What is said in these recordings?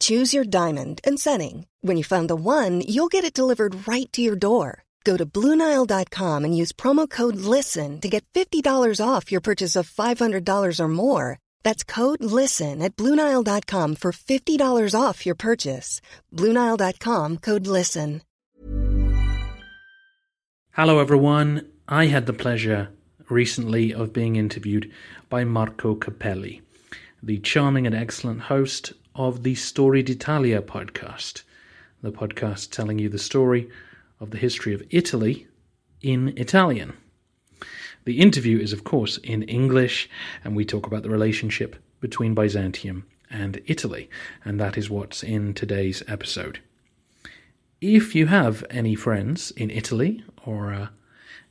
Choose your diamond and setting. When you find the one, you'll get it delivered right to your door. Go to Bluenile.com and use promo code LISTEN to get $50 off your purchase of $500 or more. That's code LISTEN at Bluenile.com for $50 off your purchase. Bluenile.com code LISTEN. Hello, everyone. I had the pleasure recently of being interviewed by Marco Capelli, the charming and excellent host of the Storia d'Italia podcast, the podcast telling you the story of the history of Italy in Italian. The interview is, of course, in English, and we talk about the relationship between Byzantium and Italy, and that is what's in today's episode. If you have any friends in Italy or uh,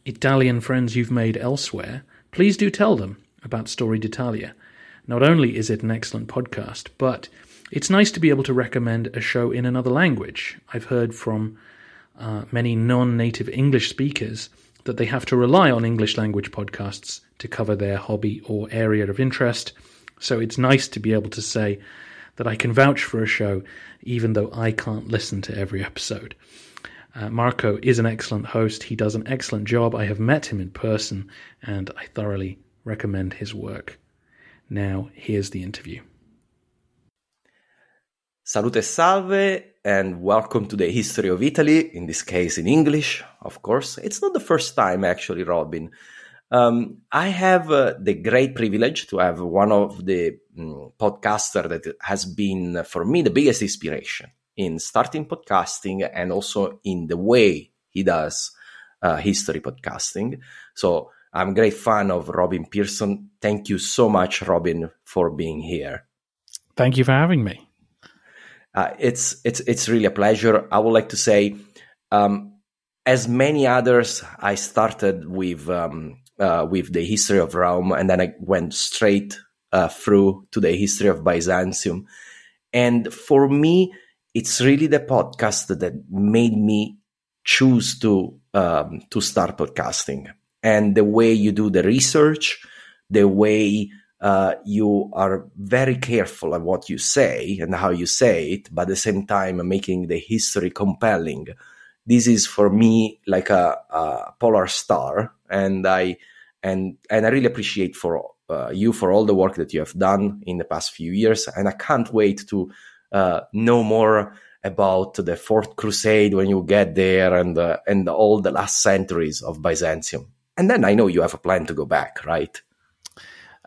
Italian friends you've made elsewhere, please do tell them about Storia d'Italia. Not only is it an excellent podcast, but it's nice to be able to recommend a show in another language. I've heard from uh, many non native English speakers that they have to rely on English language podcasts to cover their hobby or area of interest. So it's nice to be able to say that I can vouch for a show even though I can't listen to every episode. Uh, Marco is an excellent host. He does an excellent job. I have met him in person and I thoroughly recommend his work. Now, here's the interview. Salute salve and welcome to the history of Italy, in this case in English, of course. It's not the first time, actually, Robin. Um, I have uh, the great privilege to have one of the um, podcaster that has been, for me, the biggest inspiration in starting podcasting and also in the way he does uh, history podcasting. So I'm a great fan of Robin Pearson. Thank you so much, Robin, for being here. Thank you for having me. Uh, it's it's it's really a pleasure. I would like to say, um, as many others, I started with um, uh, with the history of Rome, and then I went straight uh, through to the history of Byzantium. And for me, it's really the podcast that made me choose to um, to start podcasting, and the way you do the research, the way uh, you are very careful of what you say and how you say it, but at the same time making the history compelling. This is for me like a, a polar star, and I and and I really appreciate for uh, you for all the work that you have done in the past few years, and I can't wait to uh, know more about the Fourth Crusade when you get there, and uh, and all the last centuries of Byzantium. And then I know you have a plan to go back, right?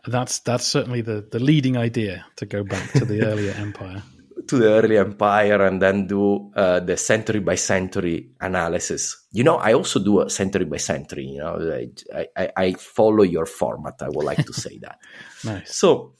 That's that's certainly the, the leading idea to go back to the earlier empire. To the early empire and then do uh, the century by century analysis. You know, I also do a century by century. You know, I, I, I follow your format. I would like to say that. nice. So,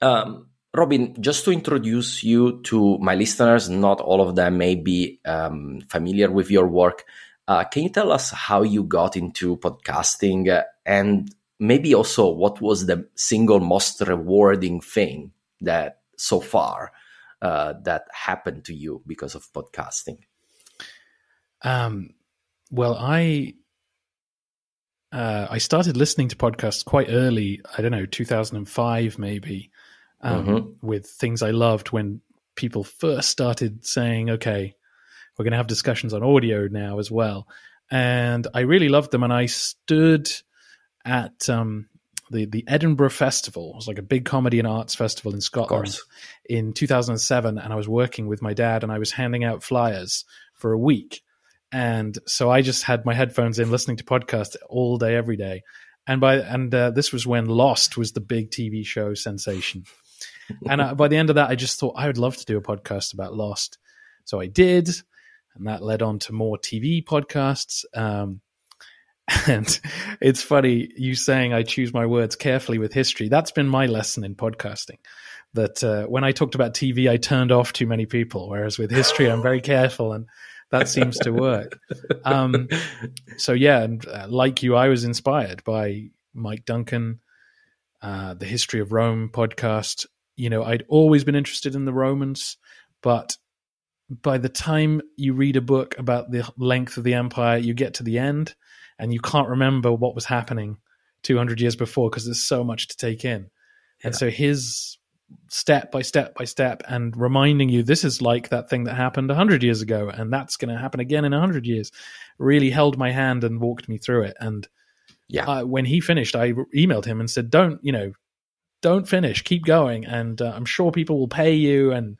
um, Robin, just to introduce you to my listeners, not all of them may be um, familiar with your work. Uh, can you tell us how you got into podcasting uh, and maybe also what was the single most rewarding thing that so far uh, that happened to you because of podcasting? Um, well, I uh, I started listening to podcasts quite early. I don't know, 2005 maybe, um, mm-hmm. with things I loved when people first started saying, "Okay, we're going to have discussions on audio now as well," and I really loved them. And I stood at um, the the Edinburgh Festival. It was like a big comedy and arts festival in Scotland in 2007, and I was working with my dad, and I was handing out flyers for a week. And so I just had my headphones in, listening to podcasts all day, every day. And by and uh, this was when Lost was the big TV show sensation. and uh, by the end of that, I just thought I would love to do a podcast about Lost. So I did, and that led on to more TV podcasts. Um, and it's funny you saying I choose my words carefully with history. That's been my lesson in podcasting. That uh, when I talked about TV, I turned off too many people, whereas with history, I'm very careful and that seems to work. Um, so yeah, and uh, like you, I was inspired by Mike Duncan, uh, the History of Rome podcast. You know, I'd always been interested in the Romans, but by the time you read a book about the length of the empire, you get to the end and you can't remember what was happening 200 years before because there's so much to take in. Yeah. And so his step by step by step and reminding you this is like that thing that happened 100 years ago and that's going to happen again in 100 years really held my hand and walked me through it and yeah uh, when he finished i emailed him and said don't you know don't finish keep going and uh, i'm sure people will pay you and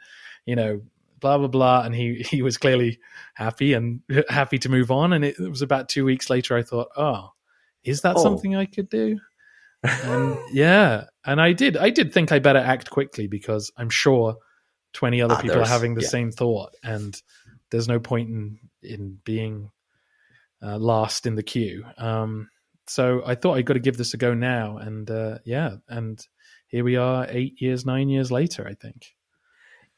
you know blah blah blah. And he he was clearly happy and happy to move on. And it, it was about two weeks later i thought oh is that oh. something i could do? And yeah. And i did i did think i better act quickly because i'm sure 20 other ah, people are having the yeah. same thought. And there's no point in in being uh, last in the queue. Um so i thought i got to give this a go now. And uh yeah. And here we are eight years nine years later i think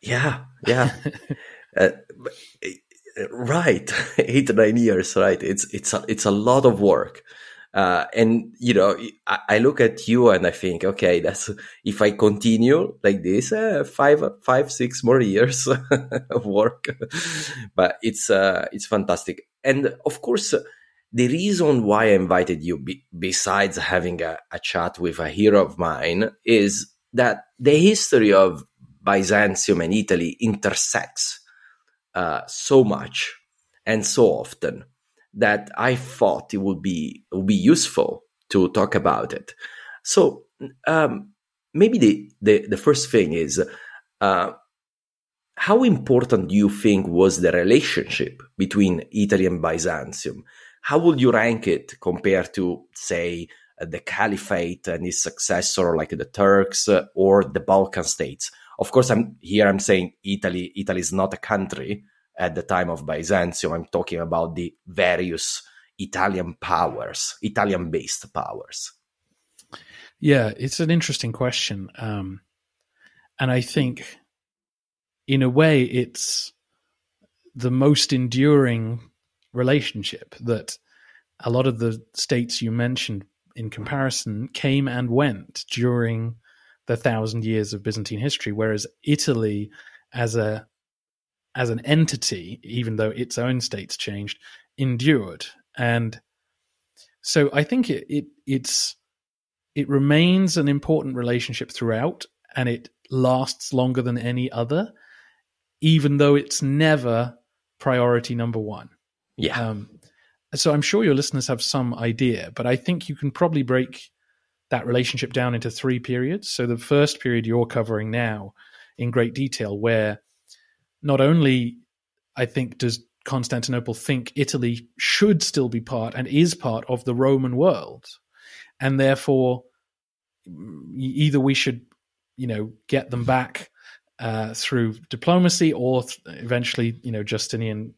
yeah, yeah. uh, right, eight to nine years. Right. It's it's a, it's a lot of work. Uh, and you know, I, I, look at you and I think, okay, that's if I continue like this, uh, five, five, six more years of work. but it's uh, it's fantastic. And of course, the reason why I invited you, be, besides having a, a chat with a hero of mine, is that the history of Byzantium and Italy intersects uh, so much and so often that I thought it would be would be useful to talk about it. So um, maybe the, the, the first thing is uh, how important do you think was the relationship between Italy and Byzantium? How would you rank it compared to, say, the Caliphate and its successor, like the Turks or the Balkan states? Of course, I'm here. I'm saying Italy. Italy is not a country at the time of Byzantium. I'm talking about the various Italian powers, Italian-based powers. Yeah, it's an interesting question, um, and I think, in a way, it's the most enduring relationship that a lot of the states you mentioned in comparison came and went during the thousand years of Byzantine history, whereas Italy, as a as an entity, even though its own states changed, endured. And so I think it, it it's it remains an important relationship throughout, and it lasts longer than any other, even though it's never priority number one. Yeah. Um, so I'm sure your listeners have some idea, but I think you can probably break that relationship down into three periods. So the first period you're covering now in great detail, where not only I think does Constantinople think Italy should still be part and is part of the Roman world, and therefore either we should, you know, get them back uh, through diplomacy, or th- eventually, you know, Justinian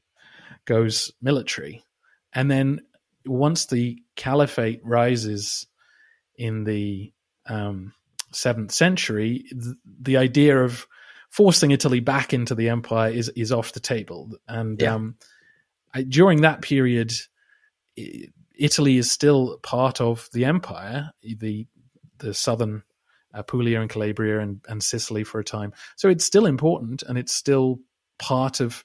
goes military, and then once the caliphate rises in the um, seventh century, th- the idea of forcing Italy back into the empire is is off the table. And yeah. um, I, during that period, Italy is still part of the empire, the the southern Apulia and Calabria and, and Sicily for a time. So it's still important, and it's still part of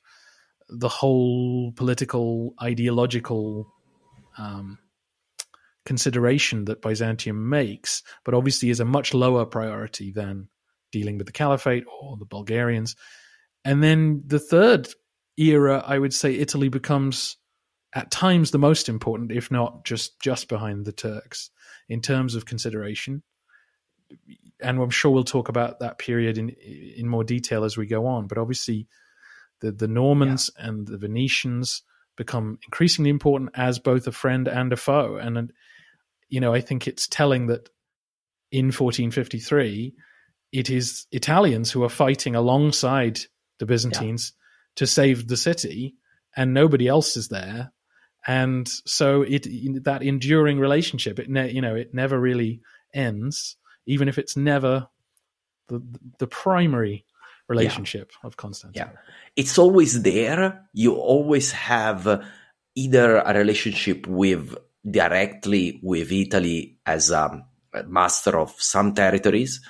the whole political ideological um, consideration that Byzantium makes, but obviously is a much lower priority than dealing with the Caliphate or the Bulgarians. And then the third era, I would say Italy becomes at times the most important, if not just just behind the Turks in terms of consideration. And I'm sure we'll talk about that period in in more detail as we go on. But obviously, the the Normans yeah. and the Venetians become increasingly important as both a friend and a foe. And you know, I think it's telling that in 1453, it is Italians who are fighting alongside the Byzantines yeah. to save the city, and nobody else is there. And so it that enduring relationship, it ne- you know, it never really ends, even if it's never the the primary relationship yeah. of Constantinople. Yeah. It's always there. You always have either a relationship with directly with Italy as a master of some territories,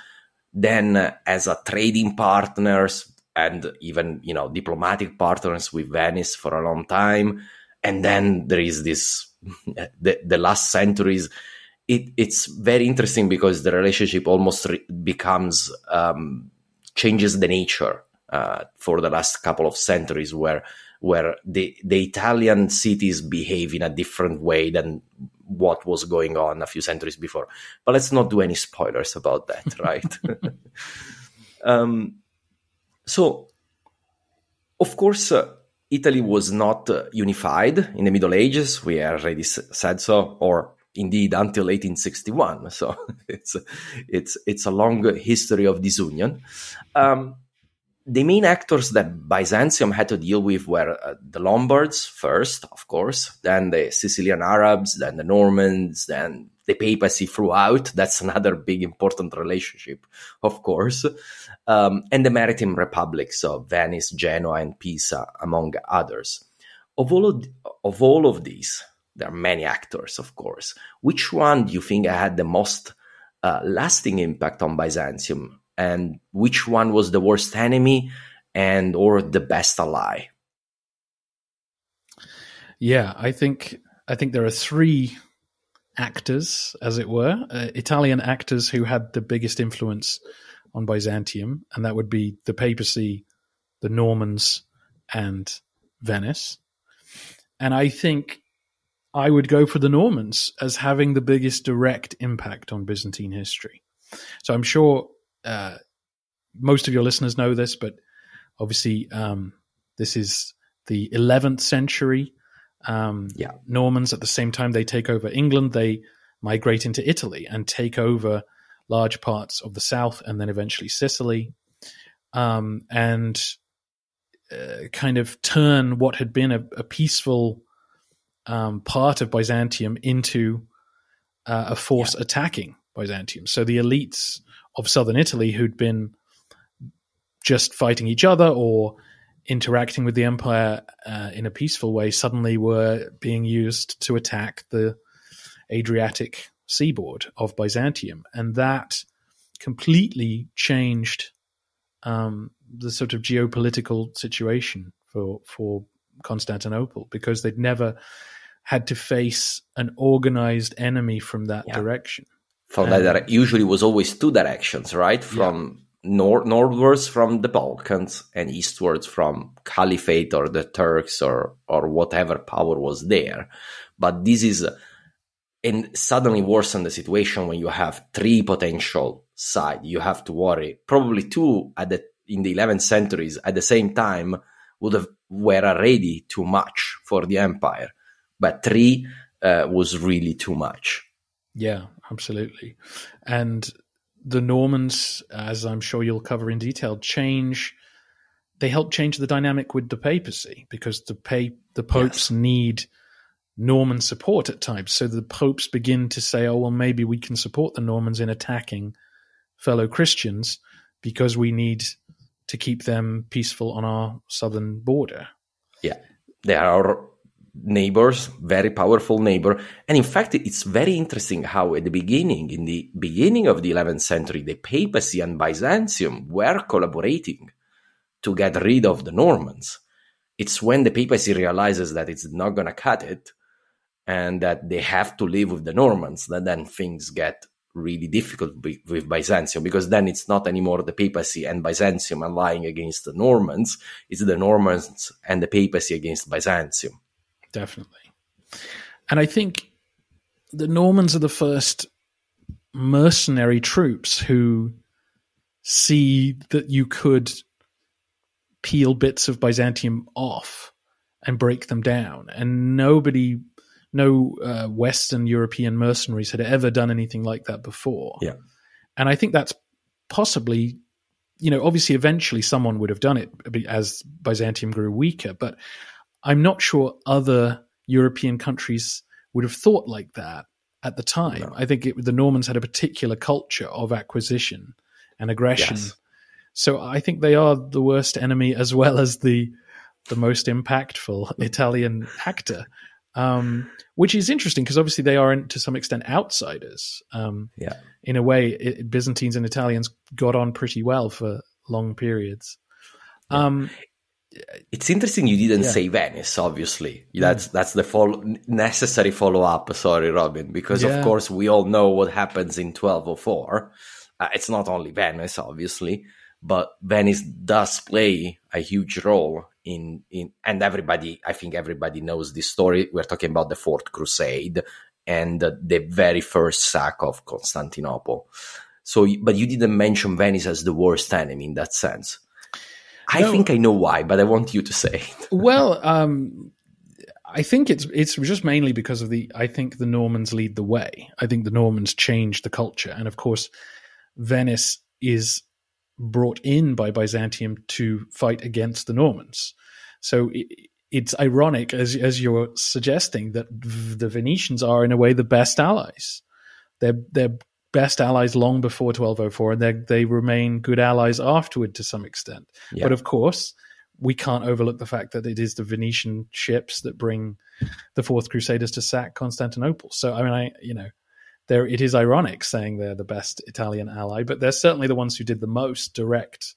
then as a trading partners and even you know diplomatic partners with Venice for a long time, and then there is this the, the last centuries. It, it's very interesting because the relationship almost re- becomes um, changes the nature uh, for the last couple of centuries, where where the the Italian cities behave in a different way than what was going on a few centuries before. But let's not do any spoilers about that, right? um, so, of course, uh, Italy was not uh, unified in the Middle Ages. We already s- said so, or indeed until 1861. So it's it's it's a long history of disunion. Um, the main actors that Byzantium had to deal with were uh, the Lombards first, of course, then the Sicilian Arabs, then the Normans, then the papacy throughout. That's another big important relationship, of course, um, and the maritime republics of Venice, Genoa, and Pisa, among others. Of all of, of all of these, there are many actors, of course. Which one do you think had the most uh, lasting impact on Byzantium and which one was the worst enemy and or the best ally? Yeah i think i think there are three actors as it were. Uh, italian actors who had the biggest influence on byzantium and that would be the papacy the normans and venice. And i think i would go for the normans as having the biggest direct impact on byzantine history. So i'm sure uh, most of your listeners know this, but obviously um, this is the 11th century. Um, yeah. Normans, at the same time they take over England, they migrate into Italy and take over large parts of the south and then eventually Sicily, um, and uh, kind of turn what had been a, a peaceful um, part of Byzantium into uh, a force yeah. attacking Byzantium. So the elites of southern Italy who'd been just fighting each other or interacting with the empire uh, in a peaceful way suddenly were being used to attack the Adriatic seaboard of Byzantium, and that completely changed um, the sort of geopolitical situation for for Constantinople because they'd never had to face an organized enemy from that yeah. direction from that dire- usually was always two directions, right? From yeah. nor- northwards from the Balkans and eastwards from Caliphate or the Turks or or whatever power was there. But this is and suddenly worsen the situation when you have three potential sides. You have to worry. Probably two at the in the 11th centuries at the same time would have were already too much for the empire, but three uh, was really too much. Yeah, absolutely. And the Normans, as I'm sure you'll cover in detail, change. They help change the dynamic with the papacy because the pa- the popes yes. need Norman support at times. So the popes begin to say, "Oh well, maybe we can support the Normans in attacking fellow Christians because we need to keep them peaceful on our southern border." Yeah, they are neighbors, very powerful neighbor. And in fact, it's very interesting how at the beginning, in the beginning of the 11th century, the papacy and Byzantium were collaborating to get rid of the Normans. It's when the papacy realizes that it's not going to cut it and that they have to live with the Normans that then things get really difficult with Byzantium because then it's not anymore the papacy and Byzantium allying against the Normans, it's the Normans and the papacy against Byzantium definitely. And I think the Normans are the first mercenary troops who see that you could peel bits of Byzantium off and break them down. And nobody, no uh, Western European mercenaries had ever done anything like that before. Yeah. And I think that's possibly, you know, obviously eventually someone would have done it as Byzantium grew weaker, but I'm not sure other European countries would have thought like that at the time. No. I think it, the Normans had a particular culture of acquisition and aggression yes. so I think they are the worst enemy as well as the the most impactful Italian actor. Um, which is interesting because obviously they are to some extent outsiders. Um, yeah. In a way, it, Byzantines and Italians got on pretty well for long periods. Um, it's interesting you didn't yeah. say Venice. Obviously, that's that's the follow- necessary follow up. Sorry, Robin, because Yeah. of course we all know what happens in 1204. Uh, it's not only Venice, obviously, but Venice does play a huge role in in and everybody. I think everybody knows this story. We're talking about the Fourth Crusade and the, the very first sack of Constantinople. So, but you didn't mention Venice as the worst enemy in that sense. I No. think I know why, but I want you to say it. well, um, I think it's it's just mainly because of the. I think the Normans lead the way. I think the Normans changed the culture, and of course, Venice is brought in by Byzantium to fight against the Normans. So it, it's ironic, as as you're suggesting, that v- the Venetians are in a way the best allies. They're they're best allies long before 1204, and they they remain good allies afterward to some extent. Yeah. But of course, we can't overlook the fact that it is the Venetian ships that bring the Fourth Crusaders to sack Constantinople. So I mean, I you know, there it is ironic saying they're the best Italian ally, but they're certainly the ones who did the most direct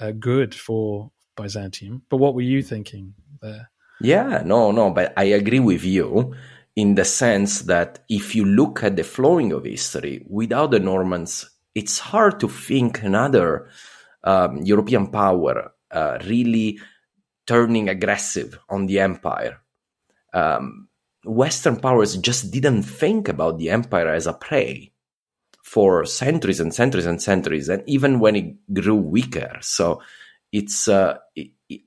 uh, good for Byzantium. But what were you thinking there? Yeah, no, no, but I agree with you in the sense that if you look at the flowing of history, without the Normans, it's hard to think another um, European power uh, really turning aggressive on the empire. Um, Western powers just didn't think about the empire as a prey for centuries and centuries and centuries, and even when it grew weaker. So it's uh,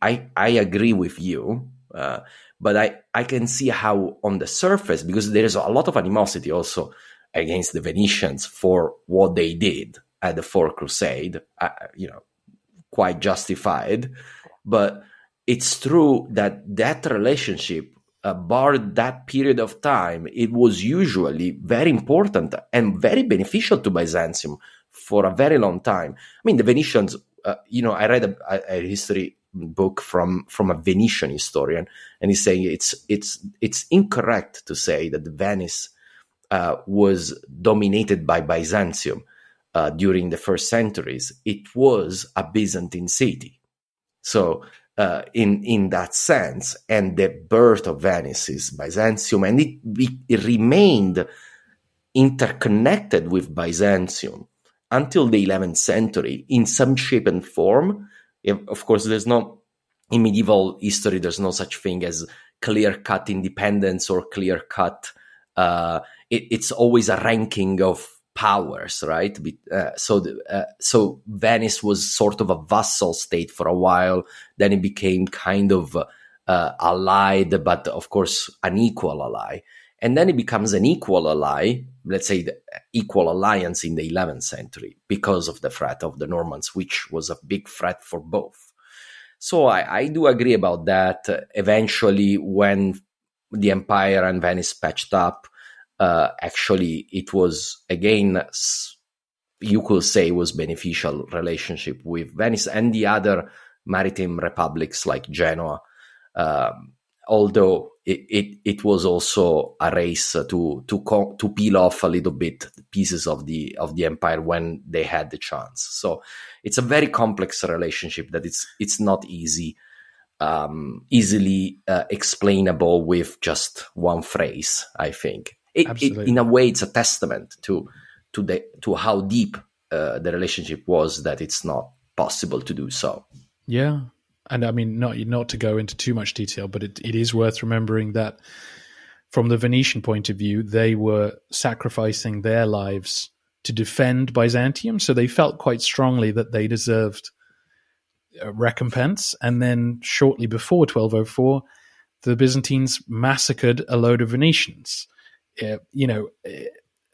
I I agree with you, uh, but I I can see how on the surface because there is a lot of animosity also against the Venetians for what they did at the Fourth Crusade. Uh, you know, quite justified, but it's true that that relationship. Uh, barred that period of time, it was usually very important and very beneficial to Byzantium for a very long time. I mean, the Venetians uh, you know, I read a, a history book from from a Venetian historian, and he's saying it's it's it's incorrect to say that Venice uh, was dominated by Byzantium uh, during the first centuries. It was a Byzantine city, so. Uh, in in that sense, and the birth of Venice is Byzantium, and it, it remained interconnected with Byzantium until the 11th century in some shape and form. Of course, there's no, in medieval history, there's no such thing as clear cut independence or clear cut. Uh, it, it's always a ranking of powers, right? Uh, so, the, uh, so Venice was sort of a vassal state for a while. Then it became kind of uh, allied, but of course, an equal ally and then it becomes an equal ally, let's say equal alliance in the 11th century because of the threat of the Normans, which was a big threat for both. So I, I do agree about that. Eventually, when the empire and Venice patched up, uh, actually it was again you could say was beneficial relationship with Venice and the other maritime republics like Genoa. Um, although it, it, it was also a race to to co- to peel off a little bit pieces of the of the empire when they had the chance. So it's a very complex relationship that it's it's not easy um, easily uh, explainable with just one phrase. I think it, it, in a way it's a testament to to the to how deep uh, the relationship was that it's not possible to do so. Yeah, and I mean, not not to go into too much detail, but it, it is worth remembering that from the Venetian point of view, they were sacrificing their lives to defend Byzantium, so they felt quite strongly that they deserved a recompense. And then, shortly before 1204, the Byzantines massacred a load of Venetians. Uh, you know, uh,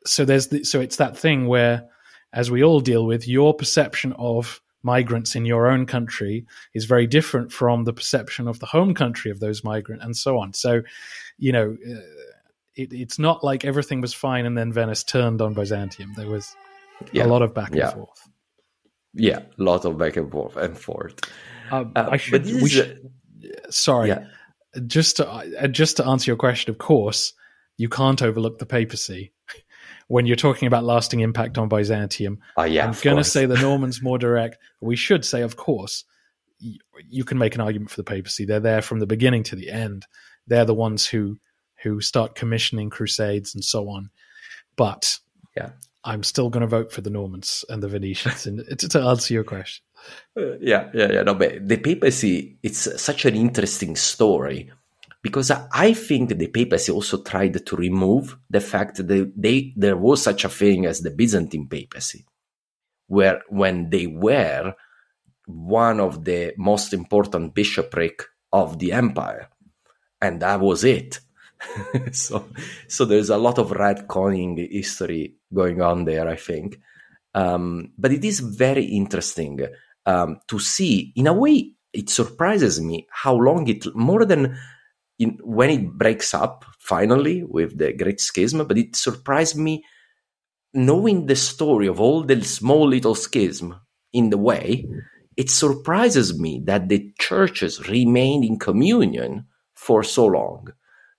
so there's the, so it's that thing where, as we all deal with, your perception of migrants in your own country is very different from the perception of the home country of those migrants and so on so you know uh, it, it's not like everything was fine and then venice turned on byzantium there was Yeah. a lot of back and Yeah. forth Yeah, a lot of back and forth and forth. Um, uh, I should. We should sorry, yeah. just to uh, just to answer your question. Of course, you can't overlook the papacy when you're talking about lasting impact on Byzantium. Uh, yeah, I'm going to say the Normans more direct. We should say, of course, you can make an argument for the papacy. They're there from the beginning to the end. They're the ones who who start commissioning crusades and so on. But yeah, I'm still going to vote for the Normans and the Venetians. and to answer your question, uh, yeah, yeah, yeah. No, but the papacy it's such an interesting story because I think the papacy also tried to remove the fact that they, there was such a thing as the Byzantine papacy, where when they were one of the most important bishopric of the empire, and that was it. so, so there's a lot of retconning history going on there, I think. Um, but it is very interesting um, to see. In a way, it surprises me how long it more than in, when it breaks up finally with the Great Schism. But it surprised me knowing the story of all the small little schism in the way. It surprises me that the churches remained in communion for so long.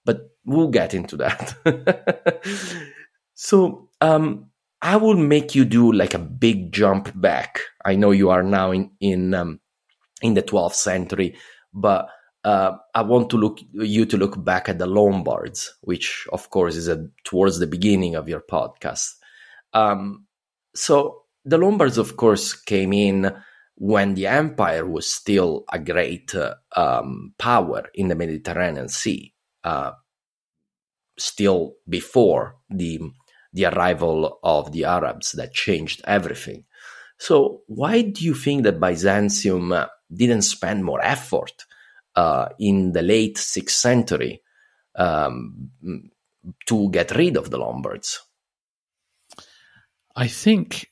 But we'll get into that. so um, I will make you do like a big jump back. I know you are now in in um, in the 12th century, but uh, I want to look you to look back at the Lombards, which of course is a, towards the beginning of your podcast. Um, so the Lombards, of course, came in when the empire was still a great uh, um, power in the Mediterranean Sea, uh, still before the the arrival of the Arabs that changed everything. So why do you think that Byzantium uh, didn't spend more effort uh, in the late sixth century um, to get rid of the Lombards? I think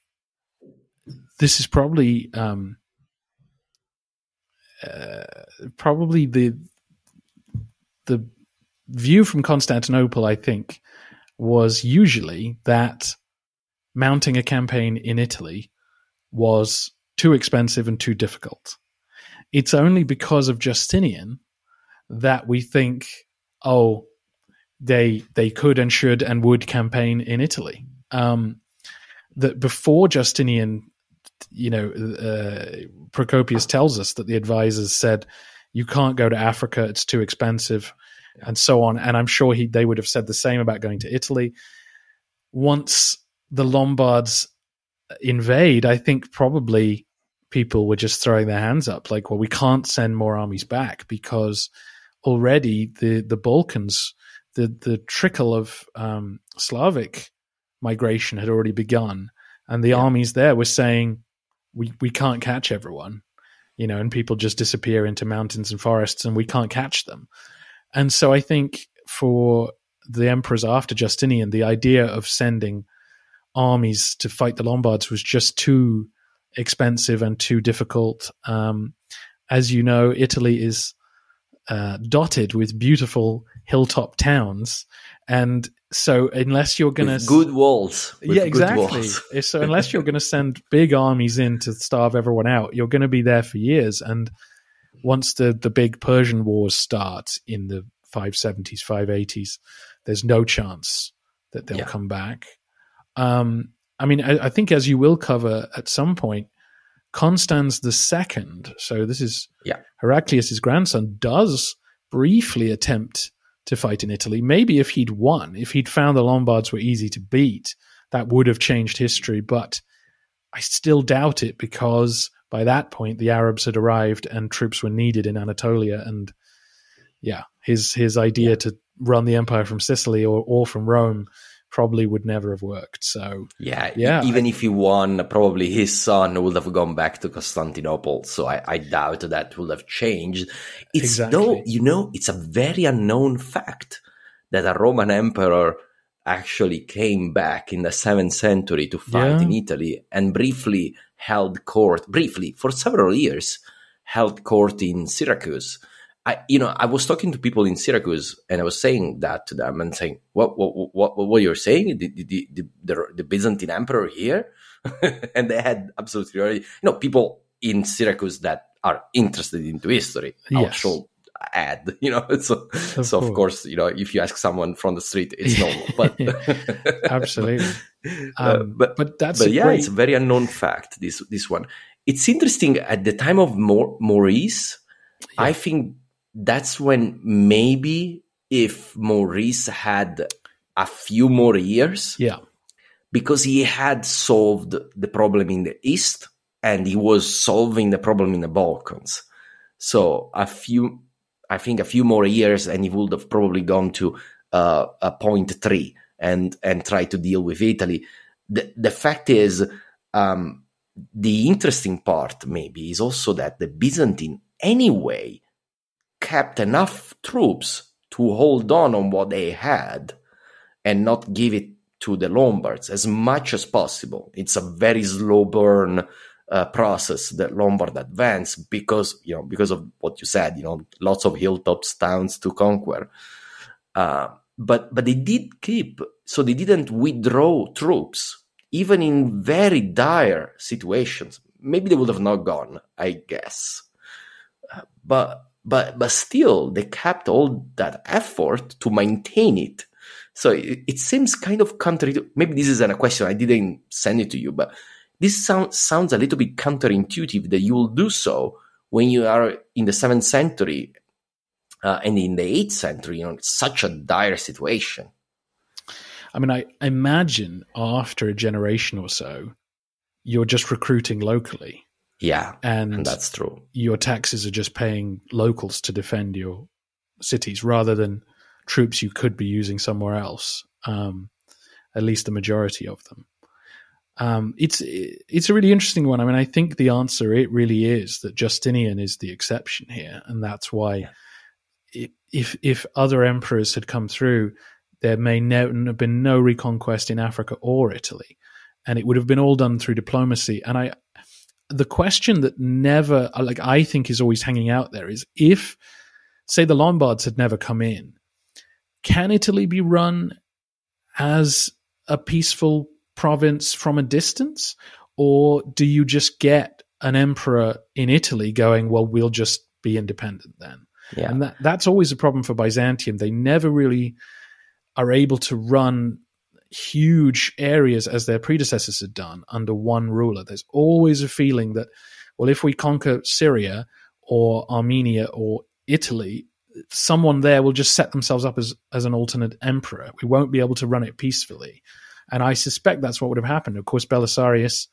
this is probably um, uh, probably the the view from Constantinople. I think was usually that mounting a campaign in Italy was too expensive and too difficult. It's only because of Justinian that we think, oh, they they could and should and would campaign in Italy. Um, that before Justinian, you know, uh, Procopius tells us that the advisors said, "You can't go to Africa; it's too expensive," and so on. And I'm sure he they would have said the same about going to Italy. Once the Lombards invade, I think probably people were just throwing their hands up, like, "Well, we can't send more armies back because already the the Balkans." The, the trickle of um, Slavic migration had already begun, and the yeah. armies there were saying, "We we can't catch everyone," you know, and people just disappear into mountains and forests, and we can't catch them. And so I think for the emperors after Justinian, the idea of sending armies to fight the Lombards was just too expensive and too difficult. Um, as you know, Italy is uh, dotted with beautiful hilltop towns, and so unless you're going to good walls, yeah, exactly. so unless you're going to send big armies in to starve everyone out, you're going to be there for years. And once the the big Persian wars start in the 570s, 580s, there's no chance that they'll yeah. come back. Um, I mean, I, I, think as you will cover at some point, Constans the second. So this is yeah. Heraclius's grandson does briefly attempt to fight in Italy. Maybe if he'd won, if he'd found the Lombards were easy to beat, that would have changed history. But I still doubt it because by that point the Arabs had arrived and troops were needed in Anatolia. And yeah, his his idea to run the empire from Sicily or, or from Rome probably would never have worked. So yeah, yeah. Even if he won, probably his son would have gone back to Constantinople. So I, I doubt that would have changed. It's exactly. though you know it's a very unknown fact that a Roman emperor actually came back in the seventh century to fight yeah. in Italy and briefly held court briefly for several years held court in Syracuse I, you know, I was talking to people in Syracuse and I was saying that to them and saying, what, what, what, what you're saying? The, the, the, the, the Byzantine emperor here? and they had absolutely already, you know, people in Syracuse that are interested into history. I'll Yes. show add, you know. So, Of so of course. course, you know, if you ask someone from the street, it's normal. But Absolutely. Uh, Um, but but that's but yeah, great- it's a very unknown fact. This this one. It's interesting. At the time of Mau- Maurice, I think that's when maybe if Maurice had a few more years, yeah, because he had solved the problem in the east and he was solving the problem in the Balkans. So a few, I think a few more years, and he would have probably gone to uh, a point three and and try to deal with Italy. The the fact is, um, the interesting part maybe is also that the Byzantine anyway kept enough troops to hold on on what they had and not give it to the Lombards as much as possible. It's a very slow burn uh, process that Lombard advance because you know because of what you said. You know, lots of hilltops towns to conquer. Uh, but but they did keep so they didn't withdraw troops even in very dire situations. Maybe they would have not gone, I guess. Uh, but but but still they kept all that effort to maintain it. So it, it seems kind of counter. Maybe this isn't a question. I didn't send it to you, but this sounds sounds a little bit counterintuitive that you will do so when you are in the seventh century uh, and in the eighth century. You know, such a dire situation. I mean, I imagine after a generation or so, you're just recruiting locally, Yeah, and, and that's true. your taxes are just paying locals to defend your cities rather than troops you could be using somewhere else. Um, at least the majority of them. Um, it's it's a really interesting one. I mean, I think the answer it really is that Justinian is the exception here, and that's why i if if other emperors had come through, there may no, have been no reconquest in Africa or Italy, and it would have been all done through diplomacy. And I, the question that never, uh, like I think, is always hanging out there is if, say, the Lombards had never come in, can Italy be run as a peaceful province from a distance, or do you just get an emperor in Italy going, well, we'll just be independent then? Yeah, And that, that's always a problem for Byzantium. They never really are able to run huge areas as their predecessors had done under one ruler. There's always a feeling that, well, if we conquer Syria or Armenia or Italy, someone there will just set themselves up as, as an alternate emperor. We won't be able to run it peacefully. And I suspect that's what would have happened. Of course, Belisarius,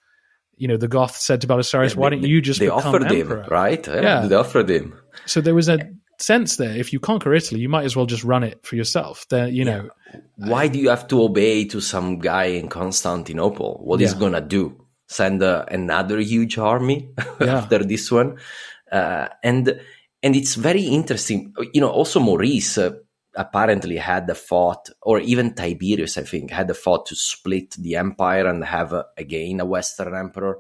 you know, the Goth said to Belisarius, Yeah, why they- don't you just they become offered emperor? him, right? Yeah. they offered him. So there was a sense there. If you conquer Italy, you might as well just run it for yourself. There, you know, Why do you have to obey to some guy in Constantinople? What Yeah. gonna do? Send uh, another huge army Yeah. after this one? Uh, and and it's very interesting. You know, also Maurice uh, apparently had the thought, or even Tiberius, I think, had the thought to split the empire and have uh, again a Western emperor.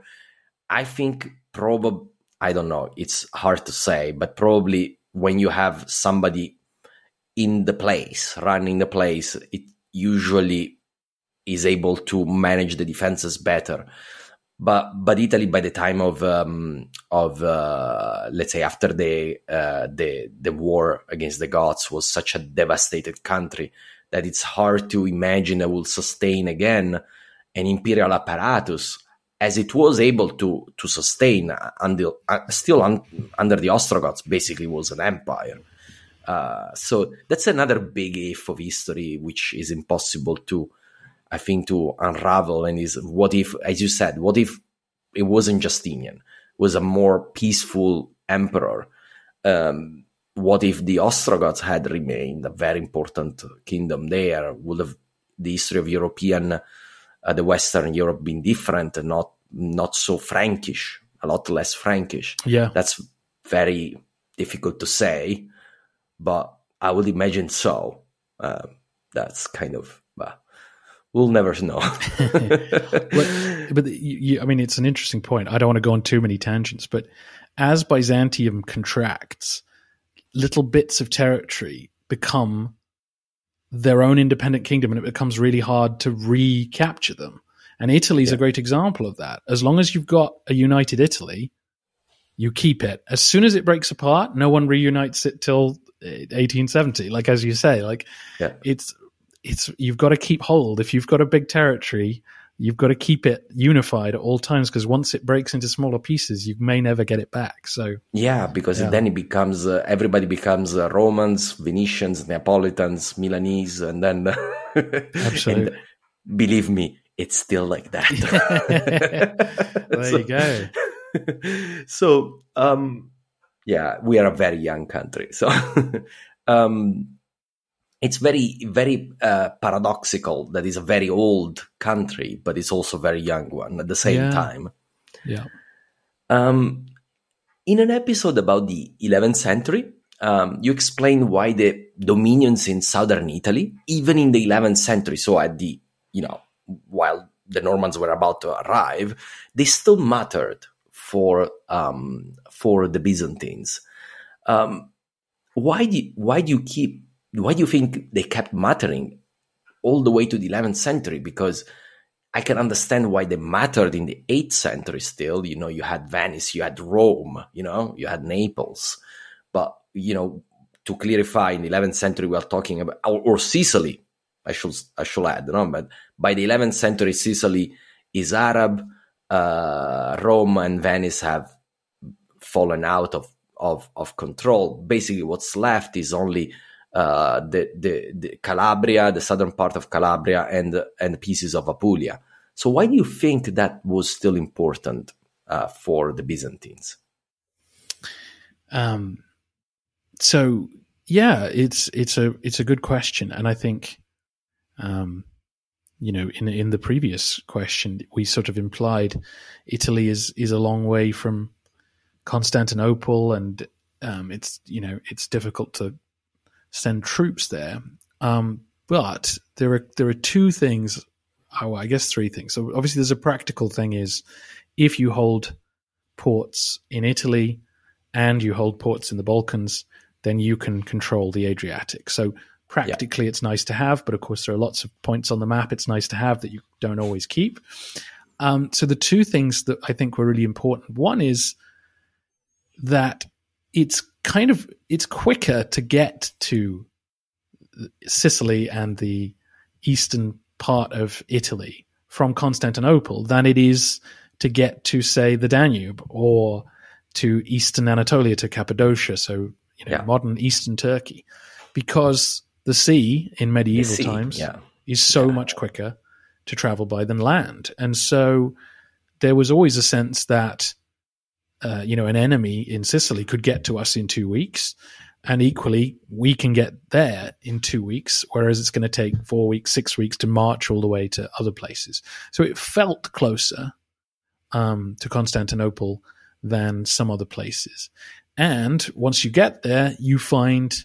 I think probably I don't know. It's hard to say, but probably when you have somebody in the place, running the place, it usually is able to manage the defenses better. But but Italy by the time of um, of uh, let's say after the uh, the the war against the Goths was such a devastated country that it's hard to imagine it will sustain again an imperial apparatus as it was able to to sustain until uh, still un, under the Ostrogoths basically was an empire. Uh, so that's another big if of history, which is impossible to, I think, to unravel. And is what if, as you said, what if it wasn't Justinian, was a more peaceful emperor? Um, what if the Ostrogoths had remained a very important kingdom there? Would have the history of European, uh, the Western Europe, been different and not not so Frankish, a lot less Frankish? yeah, That's very difficult to say, but I would imagine so. Uh, that's kind of, but we'll never know. but, but you, you, I mean, it's an interesting point. I don't want to go on too many tangents, but as Byzantium contracts, little bits of territory become their own independent kingdom, and it becomes really hard to recapture them. And Italy's yeah. a great example of that. As long as you've got a united Italy, you keep it. As soon as it breaks apart, no one reunites it till 1870. Like as you say, like yeah. it's it's you've got to keep hold. If you've got a big territory, you've got to keep it unified at all times because once it breaks into smaller pieces, you may never get it back. So yeah, because yeah. then it becomes uh, everybody becomes uh, Romans, Venetians, Neapolitans, Milanese, and then absolutely. and believe me, it's still like that. there so, you go. so um, yeah, we are a very young country, so um, it's very very uh, paradoxical that it's a very old country, but it's also a very young one at the same yeah. time. Yeah. Um, in an episode about the 11th century, um, you explain why the dominions in southern Italy, even in the 11th century, so at the you know while the Normans were about to arrive, they still mattered for um, for the Byzantines. Um, why do why do you keep why do you think they kept mattering all the way to the 11th century? Because I can understand why they mattered in the 8th century still. You know, you had Venice, you had Rome, you know, you had Naples. But, you know, to clarify, in the 11th century, we are talking about, or, or Sicily, I should, I should add, no? but by the 11th century, Sicily is Arab, uh, Rome and Venice have fallen out of, of, of control. Basically, what's left is only uh, the, the, the Calabria, the southern part of Calabria, and and pieces of Apulia. So, why do you think that was still important uh, for the Byzantines? Um, so yeah, it's it's a it's a good question, and I think um, you know, in in the previous question, we sort of implied Italy is is a long way from Constantinople, and um, it's you know it's difficult to send troops there. Um, but there are there are two things. Oh, I guess three things. So obviously, there's a practical thing: is if you hold ports in Italy and you hold ports in the Balkans, then you can control the Adriatic. So Practically, yeah. it's nice to have, but of course, there are lots of points on the map it's nice to have that you don't always keep. Um, so, the two things that I think were really important one is that it's kind of it's quicker to get to Sicily and the eastern part of Italy from Constantinople than it is to get to say the Danube or to eastern Anatolia to Cappadocia, so you know yeah. modern eastern Turkey, because the sea in medieval sea, times yeah. is so yeah. much quicker to travel by than land. And so there was always a sense that, uh, you know, an enemy in Sicily could get to us in two weeks. And equally, we can get there in two weeks, whereas it's going to take four weeks, six weeks to march all the way to other places. So it felt closer um, to Constantinople than some other places. And once you get there, you find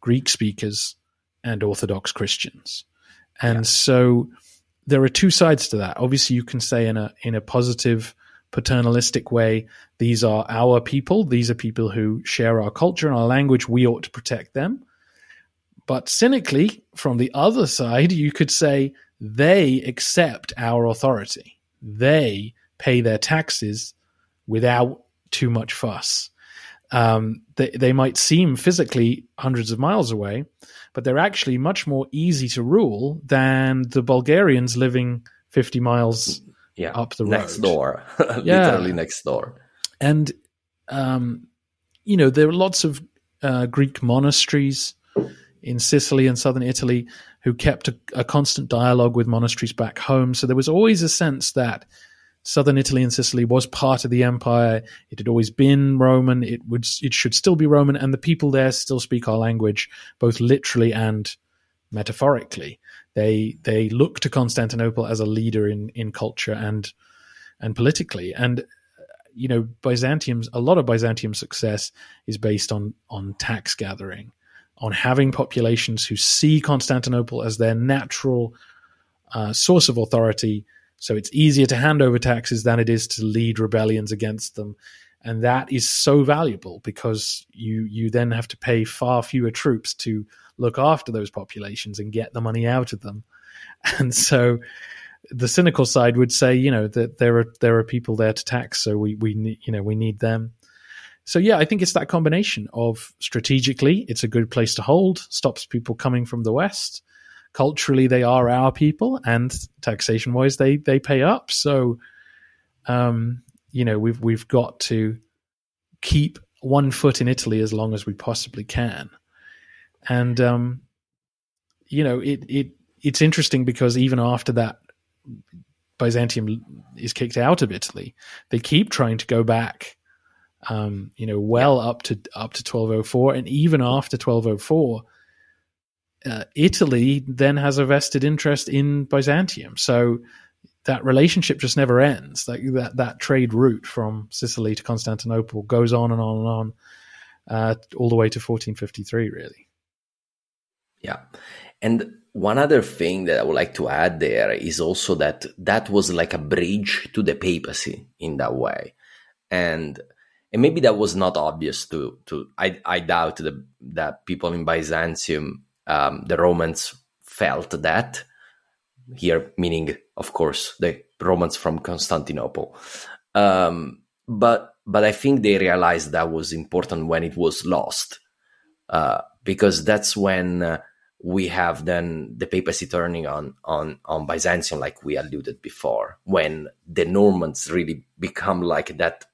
Greek speakers and Orthodox Christians. And yeah. so there are two sides to that. Obviously, you can say in a in a positive, paternalistic way, these are our people. These are people who share our culture and our language. We ought to protect them. But cynically, from the other side, you could say they accept our authority. They pay their taxes without too much fuss. Um, they, they might seem physically hundreds of miles away, but they're actually much more easy to rule than the Bulgarians living 50 miles yeah, up the road. Next door. Literally next door. And, um, you know, there are lots of uh, Greek monasteries in Sicily and southern Italy who kept a, a constant dialogue with monasteries back home. So there was always a sense that southern Italy and Sicily was part of the empire. It had always been Roman. It would it should still be Roman, and the people there still speak our language, both literally and metaphorically. They they look to Constantinople as a leader in in culture and and politically. And you know, Byzantium's a lot of Byzantium's success is based on on tax gathering, on having populations who see Constantinople as their natural uh, source of authority so it's easier to hand over taxes than it is to lead rebellions against them. And that is so valuable because you you then have to pay far fewer troops to look after those populations and get the money out of them. And so the cynical side would say, you know, that there are there are people there to tax, so we we need, you know we need them. So yeah, I think it's that combination of strategically, it's a good place to hold, stops people coming from the west. Culturally, they are our people, and taxation wise, they they pay up. So, um, you know, we've we've got to keep one foot in Italy as long as we possibly can, and um, you know, it it it's interesting because even after that Byzantium is kicked out of Italy, they keep trying to go back, um, you know, well up to up to 1204, and even after 1204, uh, Italy then has a vested interest in Byzantium. So that relationship just never ends. Like that that trade route from Sicily to Constantinople goes on and on and on, uh, all the way to 1453, really. Yeah, and one other thing that I would like to add there is also that that was like a bridge to the papacy in that way, and and maybe that was not obvious to to I I doubt that that people in Byzantium, um, the Romans felt that. Here, meaning of course the Romans from Constantinople, um, but but I think they realized that was important when it was lost, uh, because that's when. Uh, we have then the papacy turning on on on Byzantium, like we alluded before, when the Normans really become like that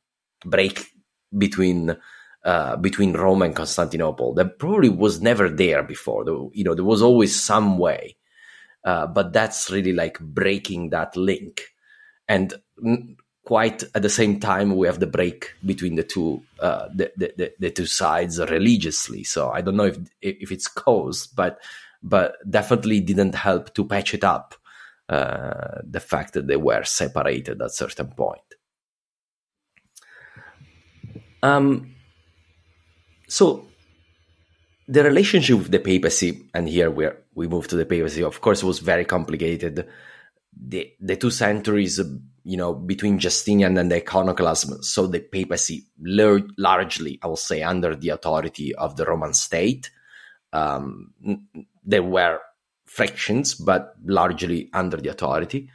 break between uh, between Rome and Constantinople that probably was never there before. You know, there was always some way, uh, but that's really like breaking that link, and quite at the same time we have the break between the two uh, the, the, the, two sides religiously. So i don't know if if it's caused but but definitely didn't help to patch it up uh, the fact that they were separated at certain point. Um, so the relationship with the papacy and here we we move to the papacy of course was very complicated. The the two centuries you know, between Justinian and the iconoclasm. So the papacy largely, I will say, under the authority of the Roman state. Um, there were frictions, but largely under the authority.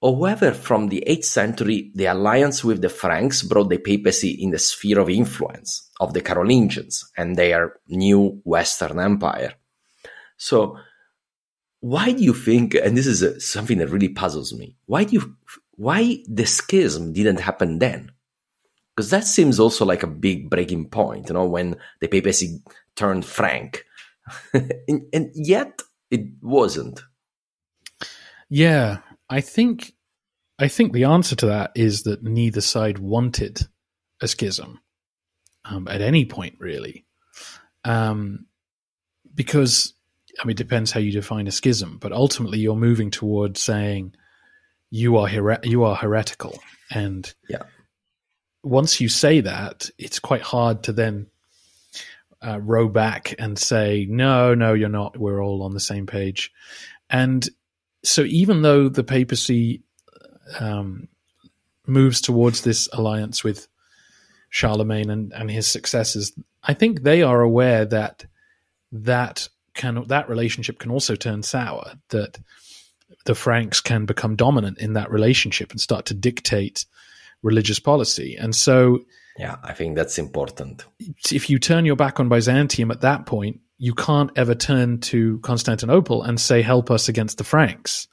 However, from the 8th century, the alliance with the Franks brought the papacy in the sphere of influence of the Carolingians and their new Western Empire. So, why do you think, and this is something that really puzzles me, why do you why the schism didn't happen then? Because that seems also like a big breaking point, you know, when the papacy turned Frank. and, and yet it wasn't. Yeah, I think I think the answer to that is that neither side wanted a schism um, at any point, really, um, because I mean, it depends how you define a schism, but ultimately you're moving towards saying you are you are heretical. And yeah. once you say that it's quite hard to then uh, row back and say no no you're not. We're all on the same page. And so even though the papacy um, moves towards this alliance with Charlemagne and, and his successors, I think they are aware that that can that relationship can also turn sour. That the Franks can become dominant in that relationship and start to dictate religious policy. And so, yeah, I think that's important. If you turn your back on Byzantium at that point, you can't ever turn to Constantinople and say, help us against the Franks,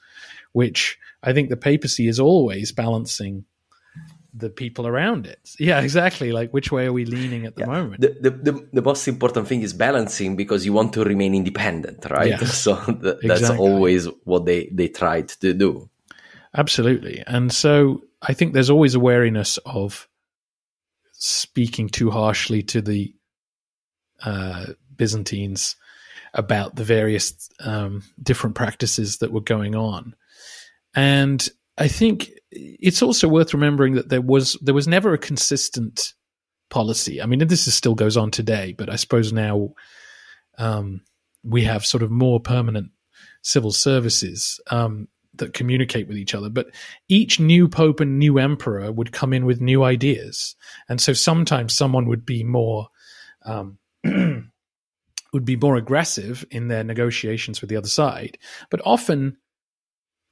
which I think the papacy is always balancing the people around it. Yeah, exactly. Like which way are we leaning at the yeah. moment? The, the, the, the, most important thing is balancing because you want to remain independent, right? Yeah. So th- that's exactly. always what they, they tried to do. Absolutely. And so I think there's always a wariness of speaking too harshly to the uh, Byzantines about the various um, different practices that were going on. And I think it's also worth remembering that there was there was never a consistent policy. I mean, this is, still goes on today, but I suppose now um, we have sort of more permanent civil services um, that communicate with each other. But each new pope and new emperor would come in with new ideas, and so sometimes someone would be more um, would be more aggressive in their negotiations with the other side, but often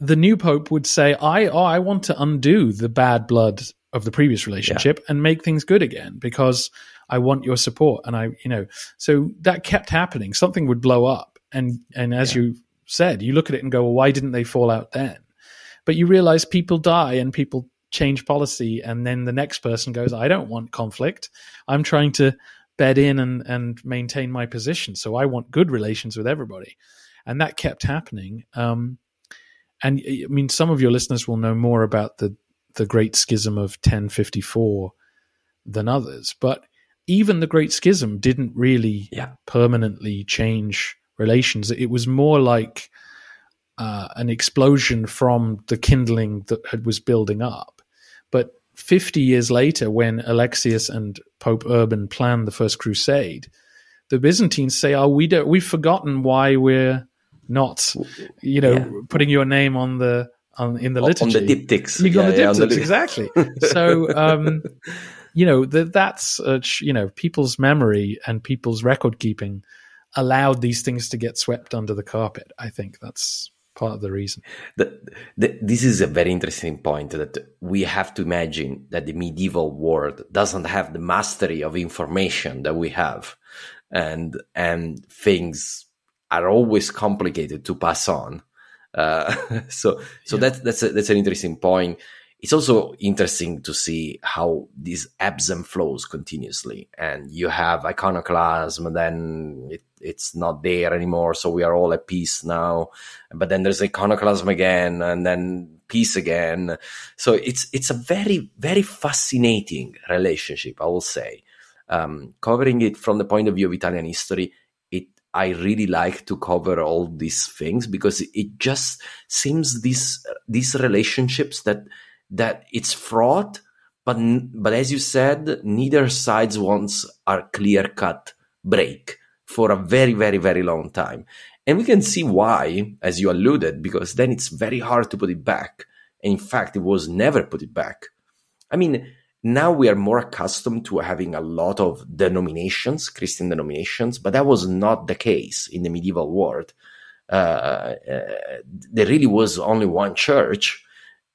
the new pope would say, "I oh, I want to undo the bad blood of the previous relationship yeah. and make things good again because I want your support." And I, you know, so that kept happening. Something would blow up, and and as yeah. you said, you look at it and go, "Well, why didn't they fall out then?" But you realize people die and people change policy, and then the next person goes, "I don't want conflict. I'm trying to." bed in and, and maintain my position. So I want good relations with everybody. And that kept happening. Um, and I mean, some of your listeners will know more about the, the Great Schism of 1054 than others. But even the Great Schism didn't really yeah. permanently change relations. It was more like uh, an explosion from the kindling that had, was building up. But 50 years later, when Alexius and Pope Urban planned the First Crusade, the Byzantines say, "Oh, we don't, we've forgotten why we're not, you know, yeah. putting your name on the on in the liturgy on the diptychs. Yeah, the diptychs, yeah, the exactly. so, um, you know, the, that's uh, you know, people's memory and people's record keeping allowed these things to get swept under the carpet. I think that's part of the reason. The, the, this is a very interesting point that we have to imagine that the medieval world doesn't have the mastery of information that we have, and and things are always complicated to pass on. Uh, so so yeah. that's that's a, that's an interesting point. It's also interesting to see how these ebbs and flows continuously, and you have iconoclasm, then it it's not there anymore. So we are all at peace now. But then there's iconoclasm again and then peace again. So it's, it's a very, very fascinating relationship, I will say. Um, covering it from the point of view of Italian history, I really like to cover all these things because it just seems these, these relationships that, that it's fraught, but, but as you said, neither sides wants a clear cut break for a very, very, very long time. And we can see why, as you alluded, because then it's very hard to put it back. And in fact, it was never put it back. I mean, now we are more accustomed to having a lot of denominations, Christian denominations, but that was not the case in the medieval world. Uh, uh, there really was only one church,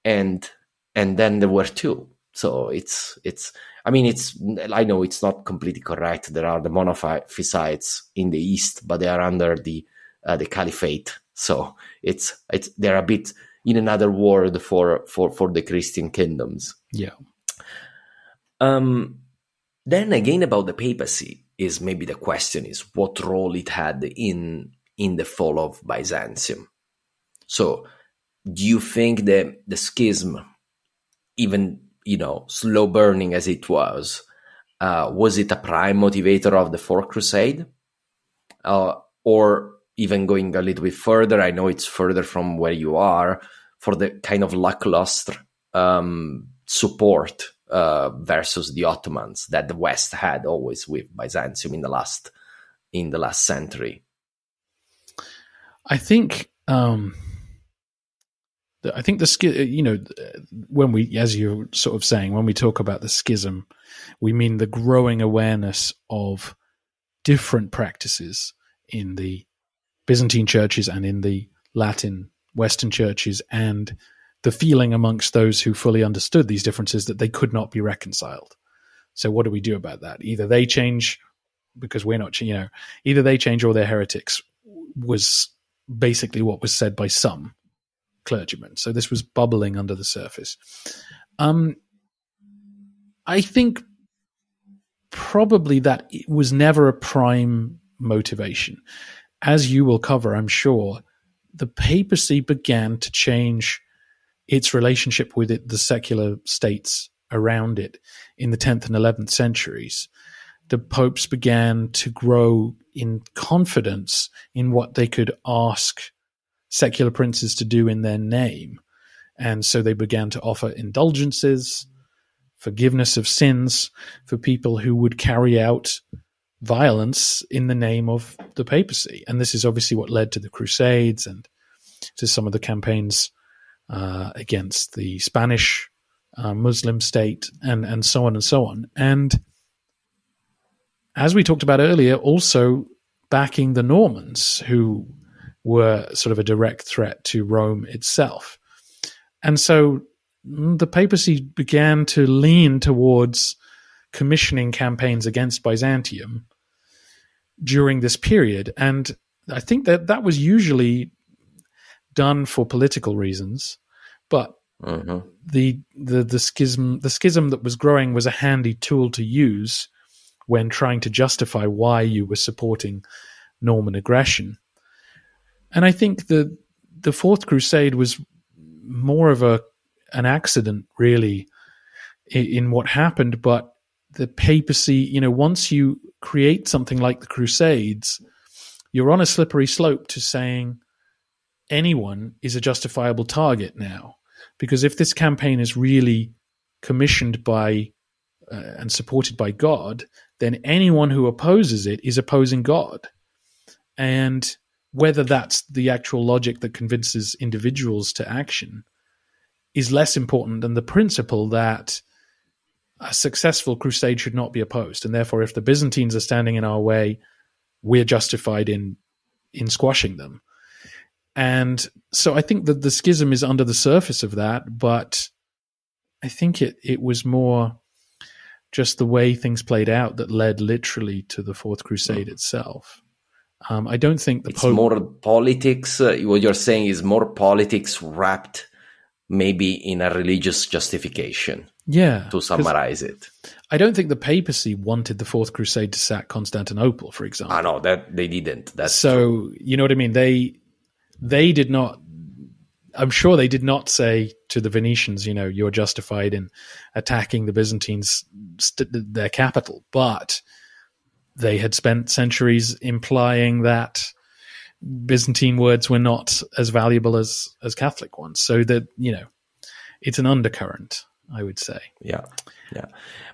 and and then there were two. So it's it's I mean, it's I know it's not completely correct. There are the monophysites in the east, but they are under the uh, the caliphate. So it's it's they're a bit in another world for for for the Christian kingdoms. Yeah. Um. Then again, about the papacy is maybe the question is what role it had in in the fall of Byzantium. So, do you think that the schism, even you know, slow burning as it was, uh, was it a prime motivator of the Fourth Crusade? Uh, or even going a little bit further, I know it's further from where you are, for the kind of lackluster um, support uh, versus the Ottomans that the West had always with Byzantium in the last in the last century. I think um, I think the skill, uh, you know, when we, as you're sort of saying, when we talk about the schism, we mean the growing awareness of different practices in the Byzantine churches and in the Latin Western churches, and the feeling amongst those who fully understood these differences that they could not be reconciled. So, what do we do about that? Either they change because we're not, you know, either they change or they're heretics, was basically what was said by some clergymen. So this was bubbling under the surface. Um, I think probably that it was never a prime motivation. As you will cover, I'm sure, the papacy began to change its relationship with it, the secular states around it in the 10th and 11th centuries. The popes began to grow in confidence in what they could ask secular princes to do in their name. And so they began to offer indulgences, forgiveness of sins for people who would carry out violence in the name of the papacy. And this is obviously what led to the Crusades and to some of the campaigns uh, against the Spanish uh, Muslim state and, and so on and so on. And as we talked about earlier, also backing the Normans who were sort of a direct threat to Rome itself. And so mm, the papacy began to lean towards commissioning campaigns against Byzantium during this period. And I think that that was usually done for political reasons, but mm-hmm. the, the the schism the schism that was growing was a handy tool to use when trying to justify why you were supporting Norman aggression. And I think the the Fourth Crusade was more of a an accident, really, in, in what happened. But the papacy, you know, once you create something like the Crusades, you're on a slippery slope to saying anyone is a justifiable target now. Because if this campaign is really commissioned by uh, and supported by God, then anyone who opposes it is opposing God. And whether that's the actual logic that convinces individuals to action is less important than the principle that a successful crusade should not be opposed. And therefore, if the Byzantines are standing in our way, we're justified in in squashing them. And so I think that the schism is under the surface of that, but I think it, it was more just the way things played out that led literally to the Fourth Crusade mm. itself. Um, I don't think the it's Pope- more politics. Uh, what you're saying is more politics wrapped maybe in a religious justification. Yeah. To summarize it. I don't think the papacy wanted the Fourth Crusade to sack Constantinople, for example. I know that they didn't. That's so true. you know what I mean. They they did not. I'm sure they did not say to the Venetians, you know, you're justified in attacking the Byzantines, st- their capital, but they had spent centuries implying that Byzantine words were not as valuable as as Catholic ones. So that you know, it's an undercurrent, I would say. Yeah, yeah.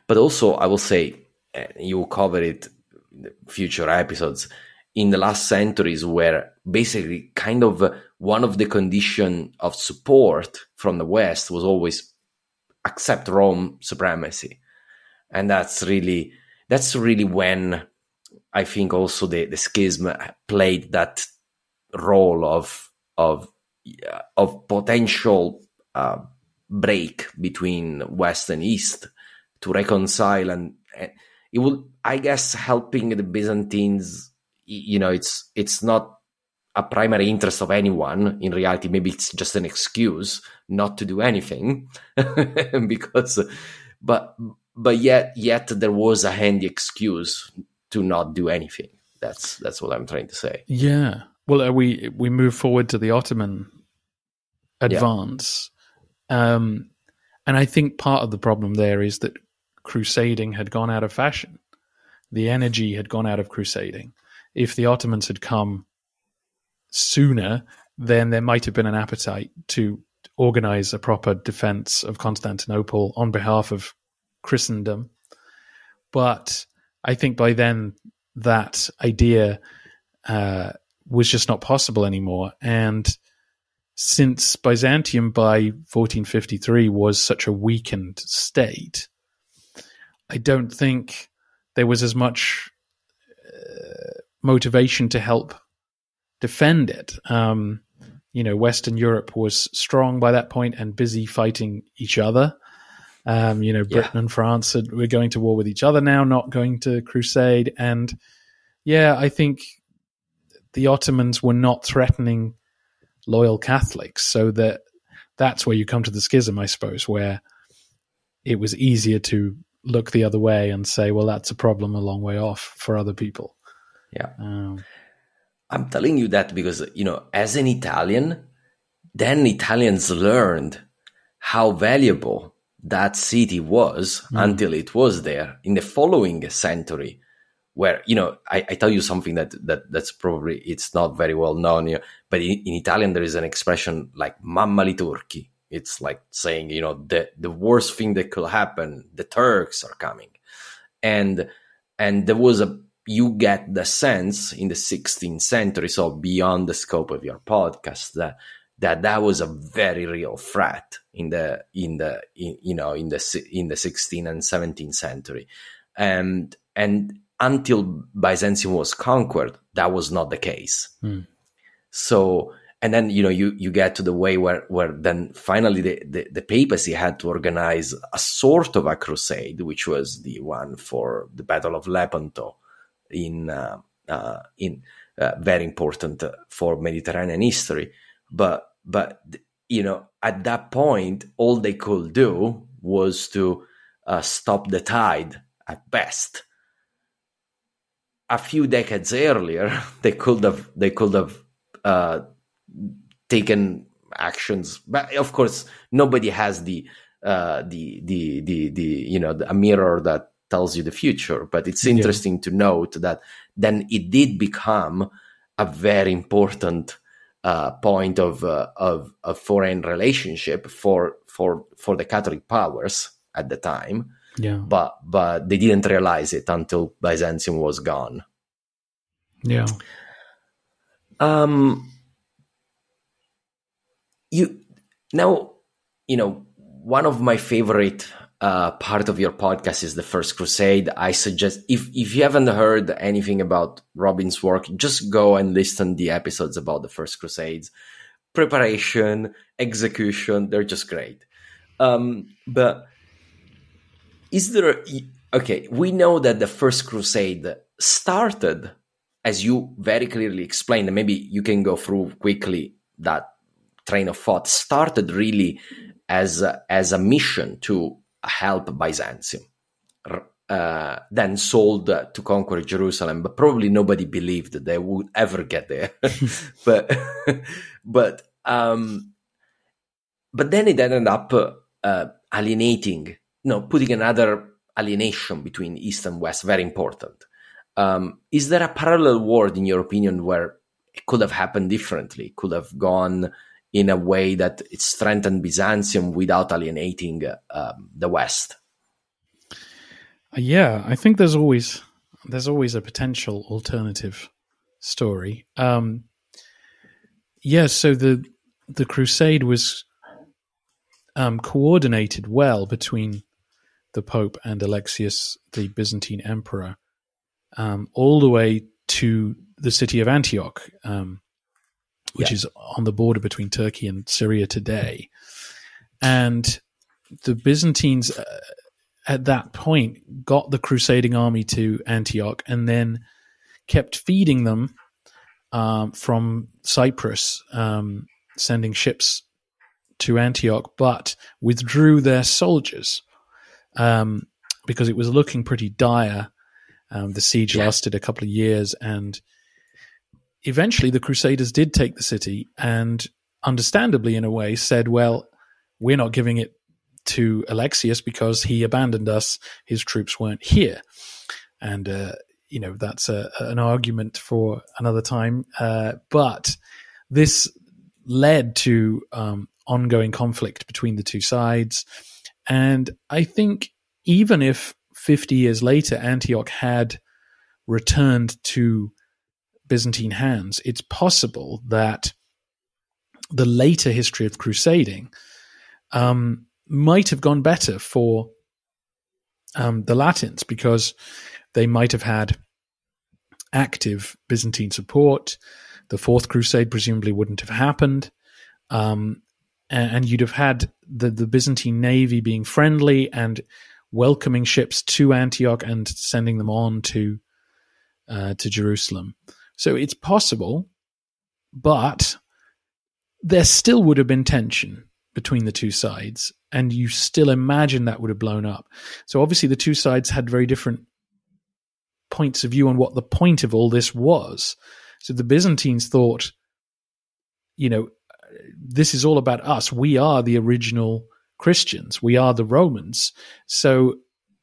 But also, I will say, eh, you will cover it in future episodes. In the last centuries, where basically kind of one of the condition of support from the West was always accept Rome supremacy, and that's really that's really when I think also the, the schism played that role of of of potential uh, break between West and East to reconcile, and, and it will, I guess, helping the Byzantines. You know, it's it's not a primary interest of anyone. In reality, maybe it's just an excuse not to do anything, because, but but yet yet there was a handy excuse to not do anything. That's that's what I'm trying to say. Yeah. Well, uh, we we move forward to the Ottoman advance, yeah. um, and I think part of the problem there is that crusading had gone out of fashion. The energy had gone out of crusading. If the Ottomans had come sooner, then there might have been an appetite to organize a proper defense of Constantinople on behalf of Christendom. But I think by then that idea uh, was just not possible anymore. And since Byzantium by 1453 was such a weakened state, I don't think there was as much uh, motivation to help defend it. Um, you know, Western Europe was strong by that point and busy fighting each other. Um, you know, Britain yeah. and France—we're were going to war with each other now, not going to crusade. And yeah, I think the Ottomans were not threatening loyal Catholics, so that that's where you come to the schism, I suppose, where it was easier to look the other way and say, well, that's a problem a long way off for other people. Yeah. Um, I'm telling you that because, you know, as an Italian, then Italians learned how valuable that city was mm. until it was there in the following century where you know I, I, tell you something that that that's probably it's not very well known you know, but in, in, italian there is an expression like mamma li turchi it's like saying you know the the worst thing that could happen the turks are coming and and there was a you get the sense in the 16th century so beyond the scope of your podcast that that that was a very real threat in the in the in, you know in the in the 16th and 17th century and and until Byzantium was conquered, that was not the case. Mm. So and then you know you you get to the way where where then finally the, the, the, papacy had to organize a sort of a crusade which was the one for the battle of lepanto in uh, uh, in uh, very important for mediterranean history. But but you know at that point all they could do was to stop the tide at best. A few decades earlier they could have they could have taken actions. But of course nobody has the uh, the the the the you know the, a mirror that tells you the future but it's interesting yeah. to note that then it did become a very important uh, point of, uh, of of foreign relationship for for for the Catholic powers at the time. Yeah, but but they didn't realize it until Byzantium was gone. Yeah. Um, you now, you know, one of my favorite uh, part of your podcast is the First Crusade. I suggest if if you haven't heard anything about Robin's work, just go and listen the episodes about the First Crusades. Preparation, execution, they're just great. Um, but is there okay? We know that the First Crusade started, as you very clearly explained, and maybe you can go through quickly that train of thought started really as a, as a mission to help Byzantium. Uh, then sold to conquer Jerusalem, but probably nobody believed that they would ever get there. but but um, but then it ended up uh, alienating, no, putting another alienation between East and West. Very important. Um, is there a parallel world, in your opinion, where it could have happened differently? Could have gone in a way that it strengthened Byzantium without alienating um, the West. Yeah, I think there's always there's always a potential alternative story. Um, yeah, so the the crusade was um, coordinated well between the Pope and Alexius, the Byzantine emperor, um, all the way to the city of Antioch, um, which yeah. is on the border between Turkey and Syria today. And the Byzantines uh, at that point got the crusading army to Antioch and then kept feeding them um, from Cyprus, um, sending ships to Antioch, but withdrew their soldiers um, because it was looking pretty dire. Um, the siege yeah. lasted a couple of years, and eventually the Crusaders did take the city and understandably, in a way, said, well, we're not giving it to Alexius because he abandoned us. His troops weren't here. And, uh, you know, that's a, an argument for another time. Uh, but this led to um, ongoing conflict between the two sides. And I think even if 50 years later Antioch had returned to Byzantine hands, it's possible that the later history of crusading um, might have gone better for um, the Latins because they might have had active Byzantine support. The Fourth Crusade presumably wouldn't have happened. Um, and, you'd have had the, the Byzantine navy being friendly and welcoming ships to Antioch and sending them on to uh, to Jerusalem. So it's possible, but there still would have been tension between the two sides, and you still imagine that would have blown up. So obviously, the two sides had very different points of view on what the point of all this was. So the Byzantines thought, you know, this is all about us. We are the original Christians. We are the Romans. So,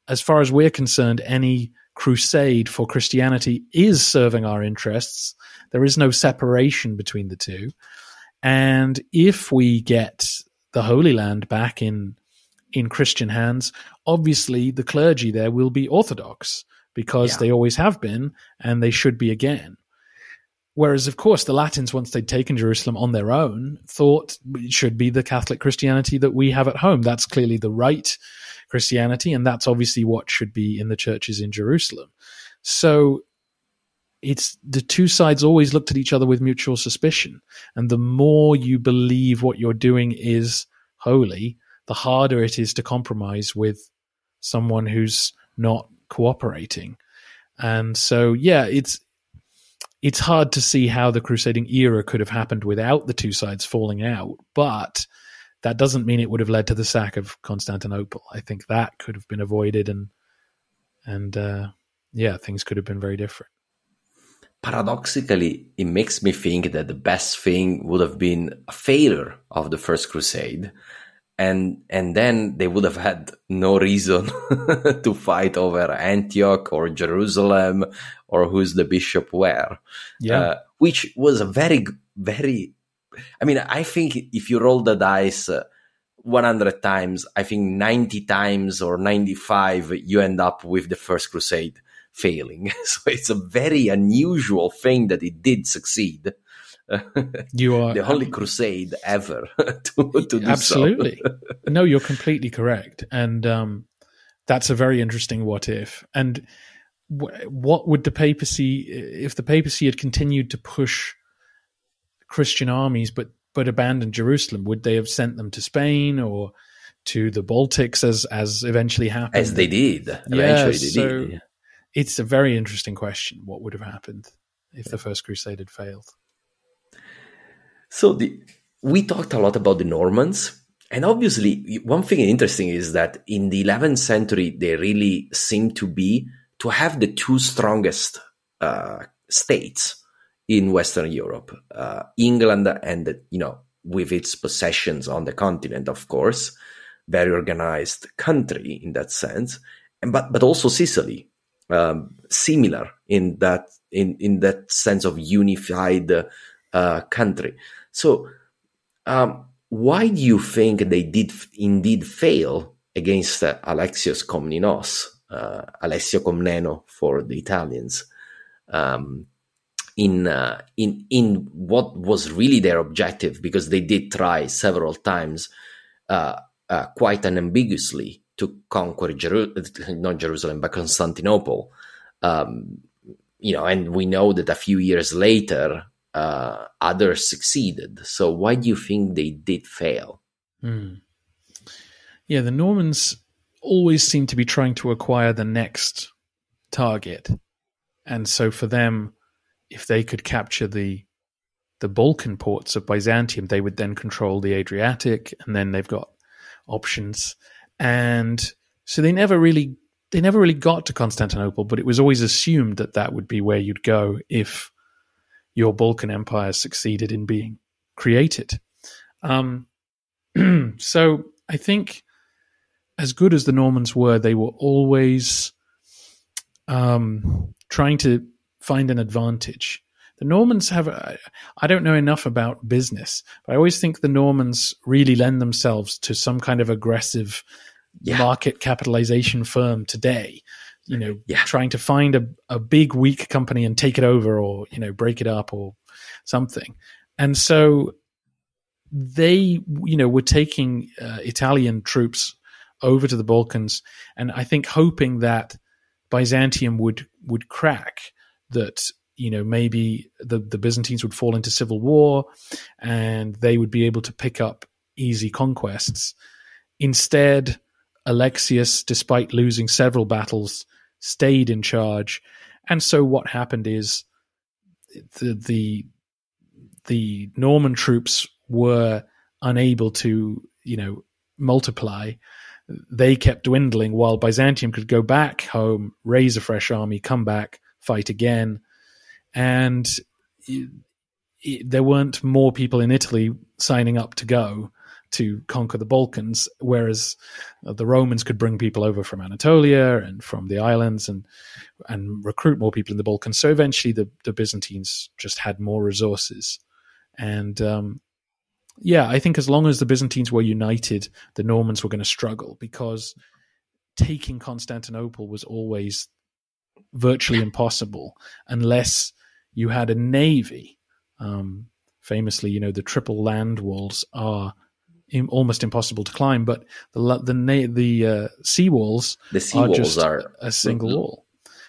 as far as we're concerned, any crusade for Christianity is serving our interests. There is no separation between the two. And if we get the Holy Land back in in Christian hands, obviously the clergy there will be Orthodox because yeah. they always have been and they should be again. Whereas, of course, the Latins, once they'd taken Jerusalem on their own, thought it should be the Catholic Christianity that we have at home. That's clearly the right Christianity, and that's obviously what should be in the churches in Jerusalem. So it's the two sides always looked at each other with mutual suspicion. And the more you believe what you're doing is holy, the harder it is to compromise with someone who's not cooperating. And so, yeah, it's it's hard to see how the crusading era could have happened without the two sides falling out, but that doesn't mean it would have led to the sack of Constantinople. I think that could have been avoided, and and uh, yeah, things could have been very different. Paradoxically, it makes me think that the best thing would have been a failure of the First Crusade, and and then they would have had no reason to fight over Antioch or Jerusalem or who's the bishop where. Yeah, uh, which was a very very. I mean, I think if you roll the dice. Uh, 100 times, I think 90 times or 95, you end up with the first crusade failing. So it's a very unusual thing that it did succeed. You are the only crusade ever to, to do absolutely. So. no, you're completely correct, and um, that's a very interesting what if. And w- what would the papacy, if the papacy had continued to push Christian armies, but but abandoned Jerusalem, would they have sent them to Spain or to the Baltics, as as eventually happened? As they did. Yeah, they so did. It's a very interesting question. What would have happened if the First Crusade had failed? So the, we talked a lot about the Normans, and obviously one thing interesting is that in the 11th century they really seem to be to have the two strongest uh, states in Western Europe, uh, England and you know with its possessions on the continent, of course, very organized country in that sense, and but but also Sicily, um, similar in that in in that sense of unified uh, country. So, um, why do you think they did indeed fail against uh, Alexios Komnenos, uh, Alessio Comneno for the Italians, um, in uh, in in what was really their objective? Because they did try several times, uh, uh, quite unambiguously, to conquer Jeru- not Jerusalem but Constantinople. Um, you know, and we know that a few years later, uh, others succeeded. So why do you think they did fail? Mm. Yeah, the Normans always seem to be trying to acquire the next target, and so for them, if they could capture the the Balkan ports of Byzantium, they would then control the Adriatic, and then they've got options. And so they never really they never really got to Constantinople, but it was always assumed that that would be where you'd go if your Balkan Empire succeeded in being created. Um, so I think, as good as the Normans were, they were always um, trying to find an advantage. The Normans have, I don't know enough about business, but I always think the Normans really lend themselves to some kind of aggressive yeah. market capitalization firm today you know, yeah. trying to find a, a big weak company and take it over or, you know, break it up or something. And so they, you know, were taking uh, Italian troops over to the Balkans and I think hoping that Byzantium would, would crack that, you know, maybe the, the Byzantines would fall into civil war and they would be able to pick up easy conquests. Instead, Alexius, despite losing several battles, stayed in charge. And so what happened is the the, the Norman troops were unable to, you know, multiply. They kept dwindling while Byzantium could go back home, raise a fresh army, come back, fight again. And it, it, there weren't more people in Italy signing up to go to conquer the Balkans, whereas uh, the Romans could bring people over from Anatolia and from the islands and and recruit more people in the Balkans. So eventually, the the Byzantines just had more resources, and um, yeah, I think as long as the Byzantines were united, the Normans were going to struggle because taking Constantinople was always virtually impossible unless you had a navy. Um, famously, you know, the triple land walls are almost impossible to climb. But the the the uh, sea walls the sea are walls just are a single wall.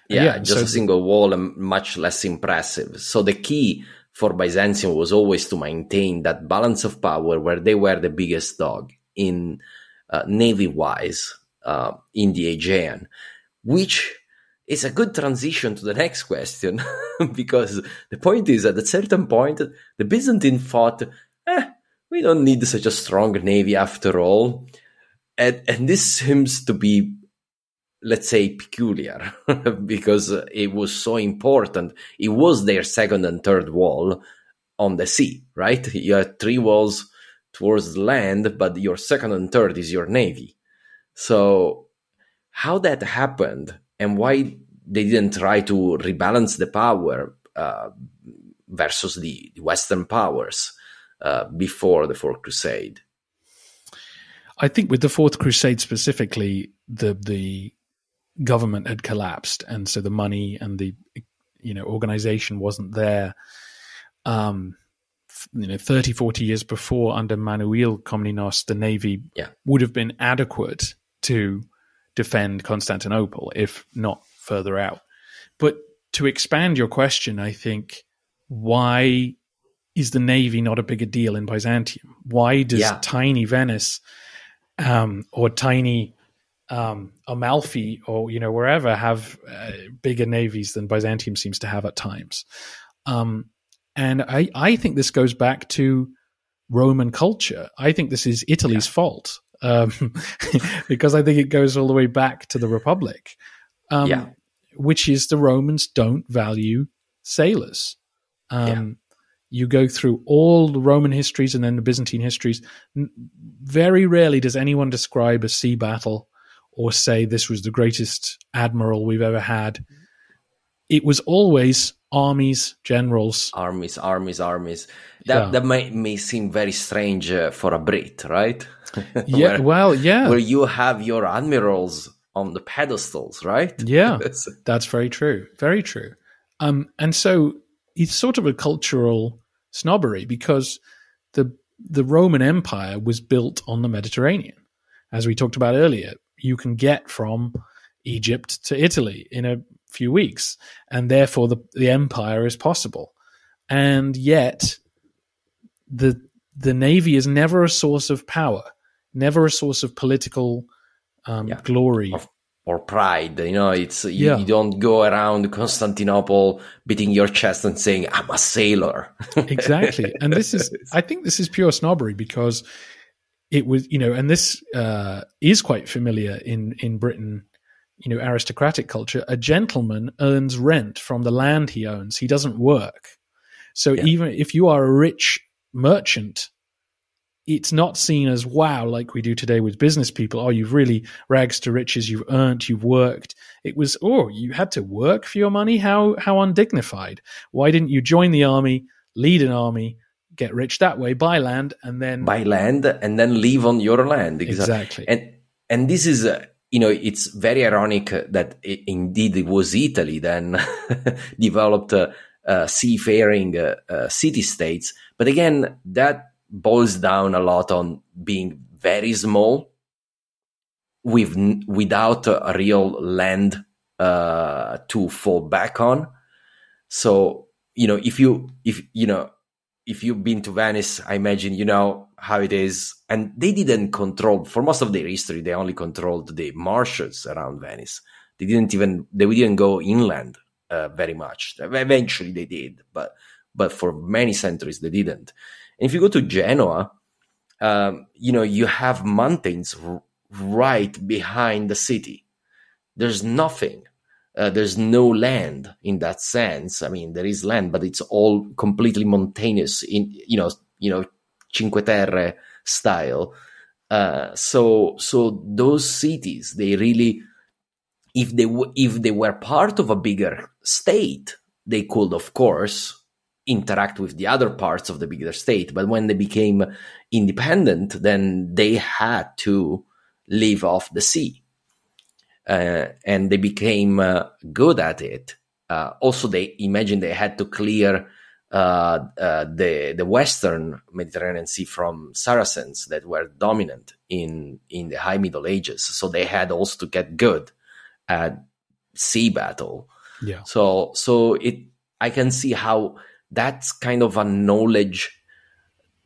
Yeah, yeah just so a single wall and much less impressive. So the key for Byzantium was always to maintain that balance of power where they were the biggest dog in uh, navy wise uh, in the Aegean, which is a good transition to the next question because the point is at a certain point the Byzantine thought, eh, we don't need such a strong navy after all. And, and this seems to be let's say peculiar because it was so important it was their second and third wall on the sea right you had three walls towards the land but your second and third is your navy so how that happened and why they didn't try to rebalance the power uh, versus the, western powers uh, before the fourth crusade I think with the Fourth Crusade specifically, the the government had collapsed, and so the money and the you know organization wasn't there. Um, you know, 30, 40 years before, under Manuel Komnenos, the navy yeah. would have been adequate to defend Constantinople, if not further out. But to expand your question, I think why is the navy not a bigger deal in Byzantium? Why does yeah. tiny Venice um, or tiny um, Amalfi or you know wherever have uh, bigger navies than Byzantium seems to have at times. Um, and I, I think this goes back to Roman culture. I think this is Italy's yeah. fault um, because I think it goes all the way back to the Republic, um, yeah. which is the Romans don't value sailors. Um, yeah. You go through all the Roman histories and then the Byzantine histories. Very rarely does anyone describe a sea battle or say this was the greatest admiral we've ever had. It was always armies, generals, armies, armies, armies. That yeah. that may may seem very strange uh, for a Brit, right? yeah, where, well, yeah, where you have your admirals on the pedestals, right? Yeah, that's very true, very true. Um, and so it's sort of a cultural snobbery because the the Roman Empire was built on the Mediterranean, as we talked about earlier you can get from Egypt to Italy in a few weeks, and therefore the, the empire is possible. And yet, the the navy is never a source of power, never a source of political um, yeah. glory. Or, or, pride, you know, it's you, yeah. you, don't go around Constantinople beating your chest and saying, "I'm a sailor." exactly, and this is, I think, this is pure snobbery because it was you know and this uh, is quite familiar in in britain you know aristocratic culture a gentleman earns rent from the land he owns he doesn't work so yeah. even if you are a rich merchant it's not seen as wow like we do today with business people oh you've really rags to riches you've earned you've worked it was oh you had to work for your money how how undignified why didn't you join the army lead an army get rich that way, buy land, and then buy land and then live on your land. Exactly. And and this is. Uh, you know, it's very ironic that it, indeed it was Italy then developed uh, uh, seafaring uh, uh, city states. But again, that boils down a lot on being very small with without a real land uh, to fall back on. So you know, if you if you know if you've been to Venice, I imagine you know how it is. And they didn't control for most of their history. They only controlled the marshes around Venice. They didn't even they didn't go inland uh, very much. Eventually, they did, but but for many centuries they didn't. If you go to Genoa, um, you know you have mountains r- right behind the city. There's nothing uh, there's no land in that sense. I mean, there is land, but it's all completely mountainous in you know you know Cinque Terre style. Uh, so so those cities they really if they w- if they were part of a bigger state they could of course interact with the other parts of the bigger state but when they became independent then they had to live off the sea uh, and they became uh, good at it. Uh, also, they imagined they had to clear uh, uh, the the Western Mediterranean Sea from Saracens that were dominant in in the High Middle Ages. So they had also to get good at sea battle. Yeah. So so it I can see how that's kind of a knowledge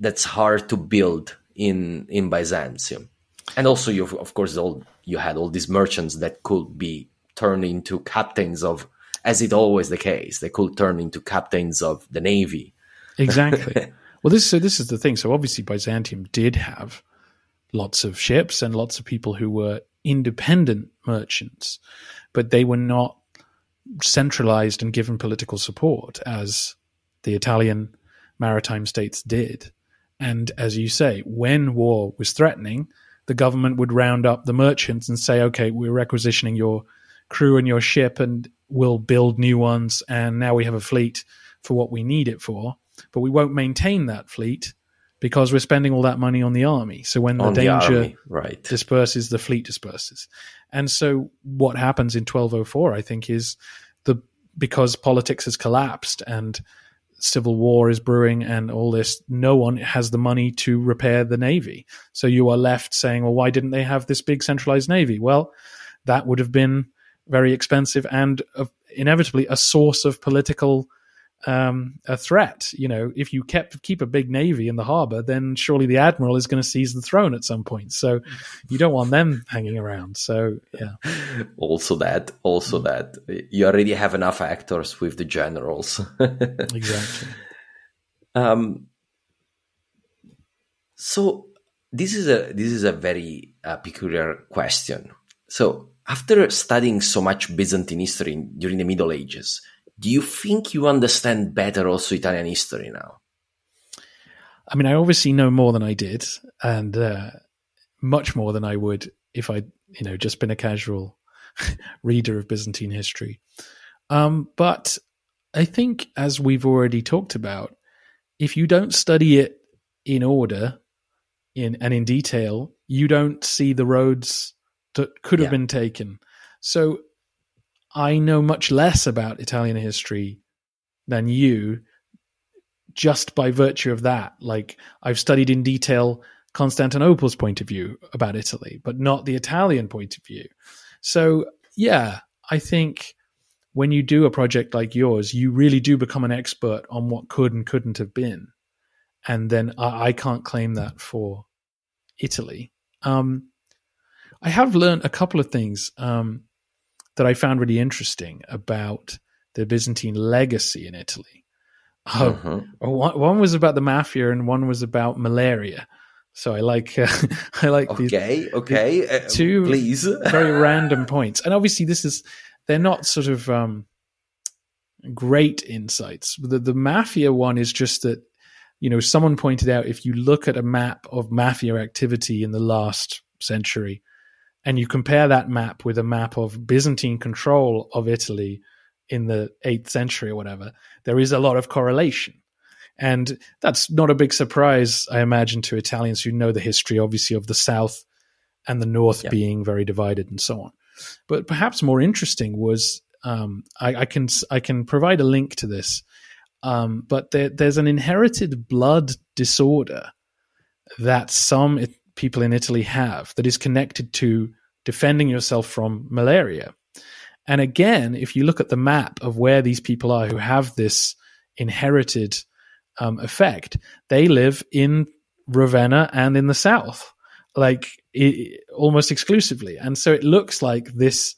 that's hard to build in in Byzantium. And also you of course all you had all these merchants that could be turned into captains of as it always the case. They could turn into captains of the navy. Exactly. well this so this is the thing. So obviously Byzantium did have lots of ships and lots of people who were independent merchants, but they were not centralized and given political support as the Italian maritime states did. And as you say, when war was threatening, the government would round up the merchants and say, okay, we're requisitioning your crew and your ship and we'll build new ones. And now we have a fleet for what we need it for. But we won't maintain that fleet because we're spending all that money on the army. So when the On danger right. disperses, the fleet disperses. And so what happens in 1204, I think, is the because politics has collapsed and civil war is brewing and all this, no one has the money to repair the navy. So you are left saying, well, why didn't they have this big centralized navy? Well, that would have been very expensive and uh, inevitably a source of political um, a threat. You know, if you kept keep a big navy in the harbor, then surely the admiral is going to seize the throne at some point. So you don't want them hanging around. So yeah, Also that, also that. You already have enough actors with the generals. exactly. Um, so this is a this is a very uh, peculiar question. So after studying so much Byzantine history during the Middle Ages, do you think you understand better also Italian history now? I mean, I obviously know more than I did, and uh, much more than I would if I, you know, just been a casual reader of Byzantine history. Um, but I think, as we've already talked about, if you don't study it in order, in and in detail, you don't see the roads that could have Yeah. been taken. So I know much less about Italian history than you just by virtue of that. Like I've studied in detail Constantinople's point of view about Italy, but not the Italian point of view. So yeah, I think when you do a project like yours, you really do become an expert on what could and couldn't have been. And then I, I can't claim that for Italy. Um, I have learned a couple of things um, that I found really interesting about the Byzantine legacy in Italy. Oh, Mhm. one, one was about the mafia and one was about malaria. So I like uh, I like these Okay, okay. Uh, two please. very random points. And obviously, this is they're not sort of um, great insights. The the mafia one is just that you know someone pointed out if you look at a map of mafia activity in the last century, and you compare that map with a map of Byzantine control of Italy in the eighth century or whatever, there is a lot of correlation. And that's not a big surprise, I imagine, to Italians who know the history, obviously, of the South and the North Yeah. being very divided and so on. But perhaps more interesting was um, I, I can I can provide a link to this, um, but there, there's an inherited blood disorder that some it, people in Italy have that is connected to defending yourself from malaria. And again, if you look at the map of where these people are who have this inherited um, effect, they live in Ravenna and in the south, like i almost exclusively. And so it looks like this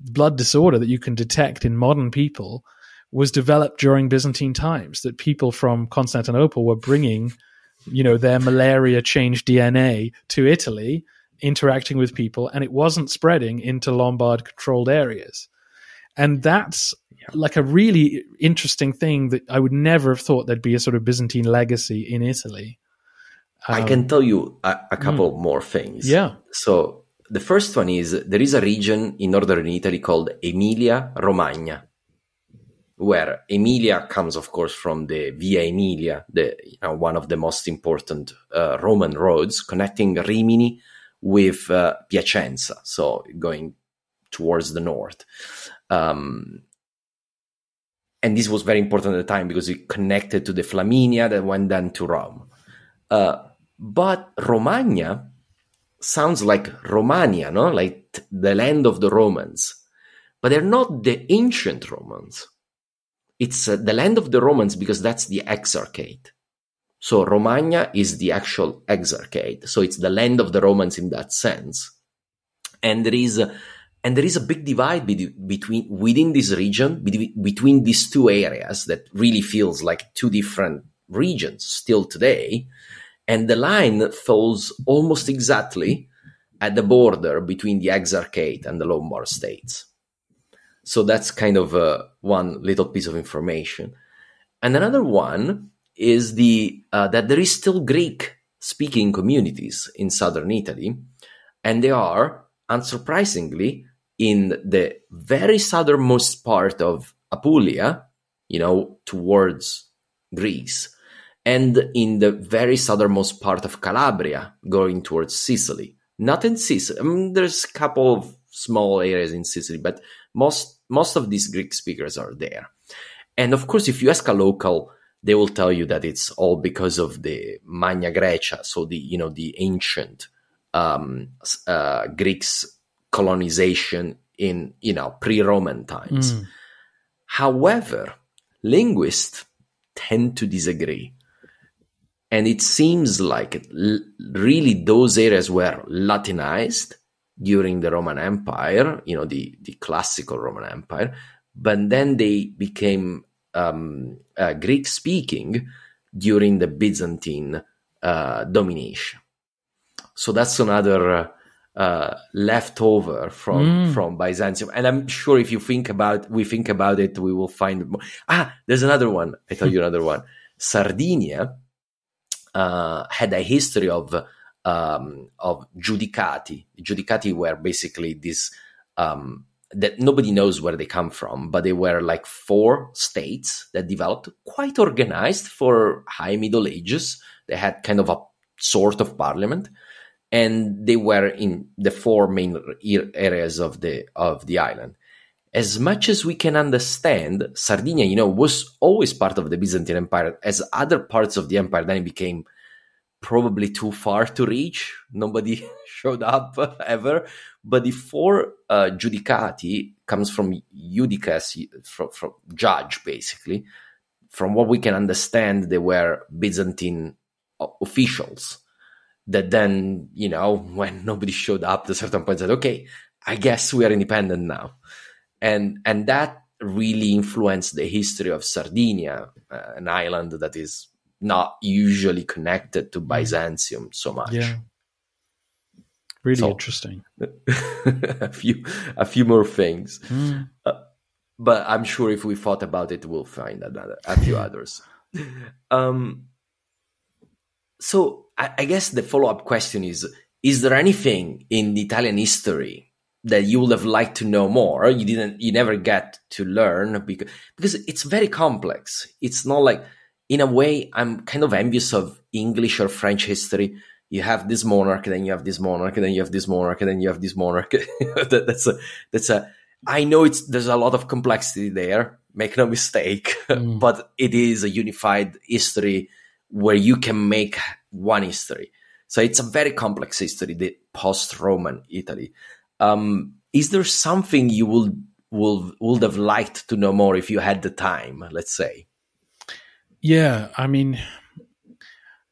blood disorder that you can detect in modern people was developed during Byzantine times. That people from Constantinople were bringing, you know, their malaria changed DNA to Italy, interacting with people, and it wasn't spreading into Lombard controlled areas. And that's like a really interesting thing that I would never have thought there'd be a sort of Byzantine legacy in Italy. I Um, can tell you a, a couple more things. Yeah. So the first one is there is a region in northern Italy called Emilia Romagna, where Emilia comes, of course, from the Via Emilia, the you know, one of the most important uh, Roman roads connecting Rimini with uh, Piacenza, so going towards the north. Um, and this was very important at the time because it connected to the Flaminia that went then to Rome. Uh, but Romagna sounds like Romania, no? Like t- the land of the Romans. but they're not the ancient Romans. It's uh, the land of the Romans because that's the exarchate. So Romagna is the actual exarchate. So it's the land of the Romans in that sense. And there is a, and there is a big divide be- between within this region be- between these two areas that really feels like two different regions still today. And the line falls almost exactly at the border between the exarchate and the Lombard states. So that's kind of uh, one little piece of information. And another one is the uh, that there is still Greek speaking communities in southern Italy, and they are unsurprisingly in the very southernmost part of Apulia, you know, towards Greece, and in the very southernmost part of Calabria, going towards Sicily. Not in Sicily. I mean, there's a couple of small areas in Sicily, but most most of these Greek speakers are there. And of course, if you ask a local they will tell you that it's all because of the Magna Grecia, so the you know the ancient um, uh, Greeks colonization in you know pre-Roman times. Mm. However, linguists tend to disagree, and it seems like l- really those areas were Latinized during the Roman Empire, you know the the classical Roman Empire, but then they became um, uh, Greek speaking during the Byzantine uh, domination. So that's another uh, leftover from mm. from Byzantium. And I'm sure if you think about we think about it, we will find more. Ah, there's another one. I tell you another one. Sardinia uh, had a history of um, of giudicati. Giudicati were basically these um, that nobody knows where they come from, but they were like four states that developed quite organized for high Middle Ages. They had kind of a sort of parliament, and they were in the four main areas of the of the island. As much as we can understand, Sardinia, you know, was always part of the Byzantine Empire. As other parts of the empire then became probably too far to reach. Nobody showed up ever. But the four uh, judicati comes from judicus, from, from judge, basically. From what we can understand, they were Byzantine uh, officials that then, you know, when nobody showed up, at a certain point said, okay, I guess we are independent now. And, and that really influenced the history of Sardinia, uh, an island that is not usually connected to mm. Byzantium so much. Yeah. Really so, interesting. a few, a few more things, mm. uh, but I'm sure if we thought about it, we'll find another, a few others. Um, so I, I guess the follow up question is: Is there anything in the Italian history that you would have liked to know more? You didn't, you never get to learn because because it's very complex. It's not like in a way, I'm kind of envious of English or French history. You have this monarch, then you have this monarch, then you have this monarch, and then you have this monarch. that, that's a that's a. I know it's there's a lot of complexity there. Make no mistake, mm. but it is a unified history where you can make one history. So it's a very complex history, the post-Roman Italy. Um, is there something you would would would have liked to know more if you had the time? Let's say. Yeah, I mean,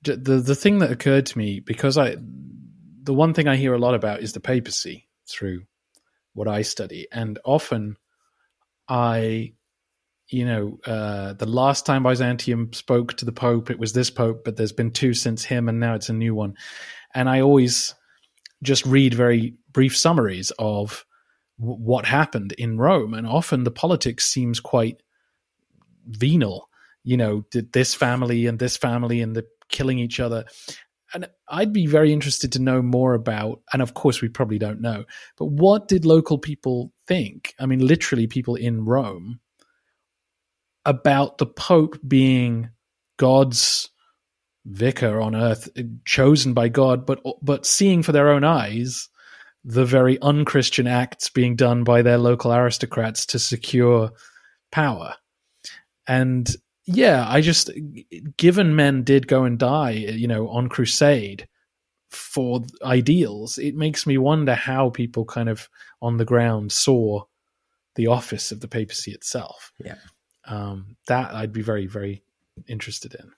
the the thing that occurred to me because I, the one thing I hear a lot about is the papacy through what I study, and often I, you know, uh, the last time Byzantium spoke to the Pope, it was this Pope, but there's been two since him, and now it's a new one, and I always just read very brief summaries of what happened in Rome, and often the politics seems quite venal you know, did this family and this family and the killing each other. And I'd be very interested to know more about, and of course we probably don't know, but what did local people think? I mean, literally people in Rome about the Pope being God's vicar on earth, chosen by God, but but seeing for their own eyes the very unchristian acts being done by their local aristocrats to secure power. And yeah, I just given men did go and die, you know, on crusade for ideals, it makes me wonder how people kind of on the ground saw the office of the papacy itself. Yeah. Um, that I'd be very, very interested in.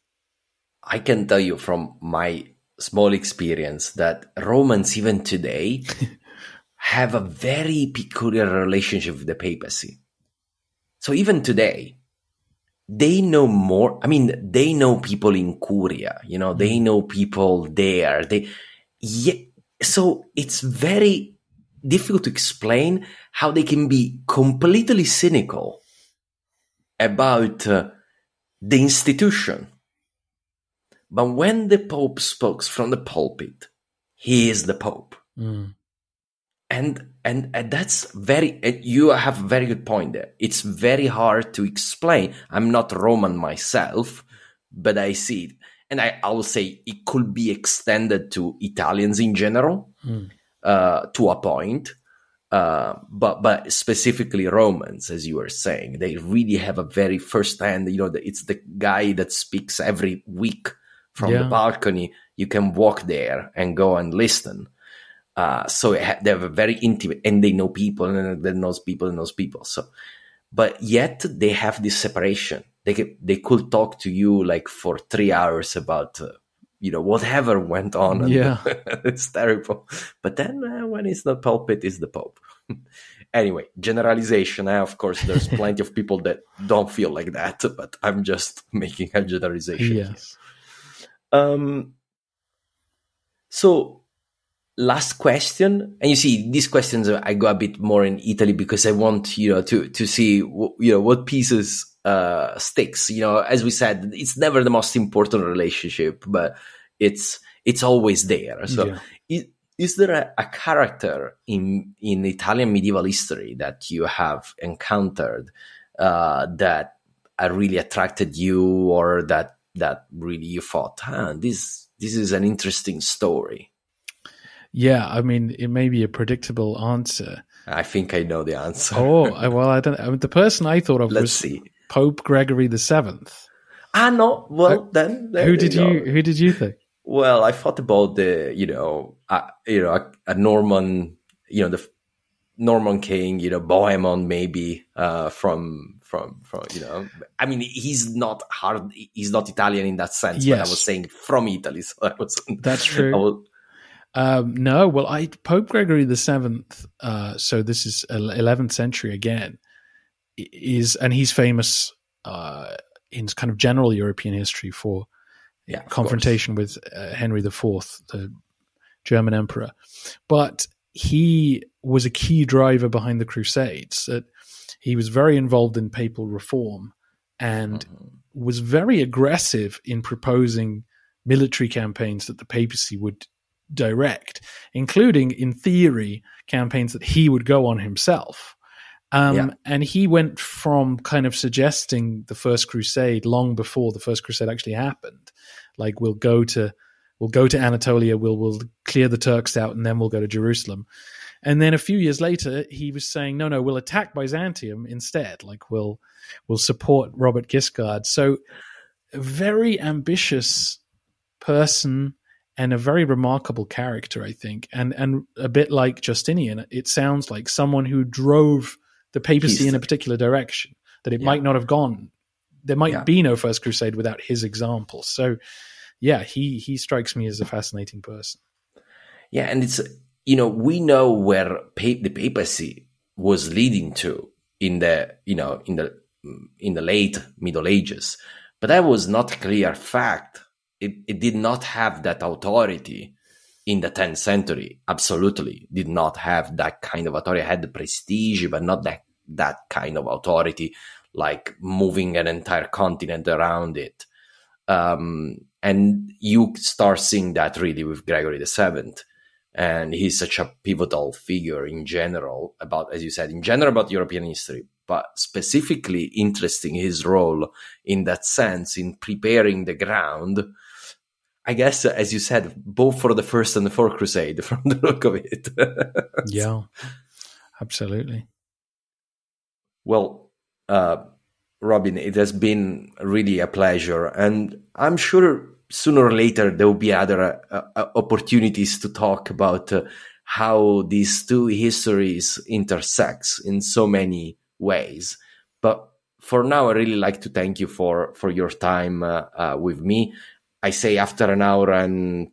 I can tell you from my small experience that Romans, even today, have a very peculiar relationship with the papacy. So even today, they know more. I mean, they know people in Curia, you know, they mm. know people there. They, yeah, so it's very difficult to explain how they can be completely cynical about uh, the institution. But when the Pope speaks from the pulpit, he is the Pope. Mm. And, and, and that's very, you have a very good point there. It's very hard to explain. I'm not Roman myself, but I see it. And I, I will say it could be extended to Italians in general, mm. uh, to a point uh, but but specifically Romans, as you were saying, they really have a very first-hand. You know, it's the guy that speaks every week from yeah. the balcony. You can walk there and go and listen. Uh, so they have a very intimate, and they know people, and they knows people, and knows people. So, but yet they have this separation. They could, they could talk to you like for three hours about. Uh, you know whatever went on yeah it's terrible but then uh, when it's not pulpit it's the pope anyway generalization uh, of course there's plenty of people that don't feel like that but i'm just making a generalization yes um so last question and you see these questions uh, i go a bit more in italy because i want you know to to see you know what pieces uh, sticks. You know, as we said, it's never the most important relationship, but it's it's always there. So, yeah. is, is, there a, a, character in in Italian medieval history that you have encountered uh, that uh, really attracted you, or that that really you thought, huh, this this is an interesting story? Yeah, I mean, it may be a predictable answer. I think I know the answer. oh well, I don't. I mean, the person I thought of Let's was see. Pope Gregory the Seventh. Ah, no. Well, then, then who did you, who did you think? Well, I thought about the you know uh, you know a, a, Norman you know the Norman king you know Bohemond maybe uh, from from from you know I mean he's not hard he's not Italian in that sense yes. but I was saying from Italy so I was that's true. Was, um, no, well, I Pope Gregory the Seventh. Uh, so this is eleventh century again is and he's famous uh, in kind of general European history for yeah, confrontation with uh, Henry IV, the German emperor. But he was a key driver behind the Crusades. That he was very involved in papal reform and mm-hmm. was very aggressive in proposing military campaigns that the papacy would direct, including, in theory, campaigns that he would go on himself. Um, yeah. And he went from kind of suggesting the First Crusade long before the First Crusade actually happened. Like we'll go to we'll go to Anatolia, we'll we'll clear the Turks out, and then we'll go to Jerusalem. And then a few years later, he was saying, no, no, we'll attack Byzantium instead. Like we'll we'll support Robert Guiscard. So a very ambitious person and a very remarkable character, I think. And and a bit like Justinian, it sounds like someone who drove the papacy in a particular direction that it yeah. might not have gone. There might yeah. be no First Crusade without his example. So, yeah, he he strikes me as a fascinating person. Yeah, and it's you know we know where pa- the papacy was leading to in the you know in the in the late Middle Ages, but that was not a clear fact. It it did not have that authority in the 10th century. Absolutely did not have that kind of authority. Had the prestige but not that that kind of authority like moving an entire continent around it. Um, and you start seeing that really with gregory the seventh. And he's such a pivotal figure in general about as you said in general about european history but specifically interesting his role in that sense in preparing the ground I guess, as you said, both for the first and the fourth crusade, from the look of it. yeah, absolutely. Well, uh, Robin, it has been really a pleasure, and I'm sure sooner or later there will be other uh, uh, opportunities to talk about uh, how these two histories intersect in so many ways. But for now, I really like to thank you for for your time uh, uh, with me. I say after an hour and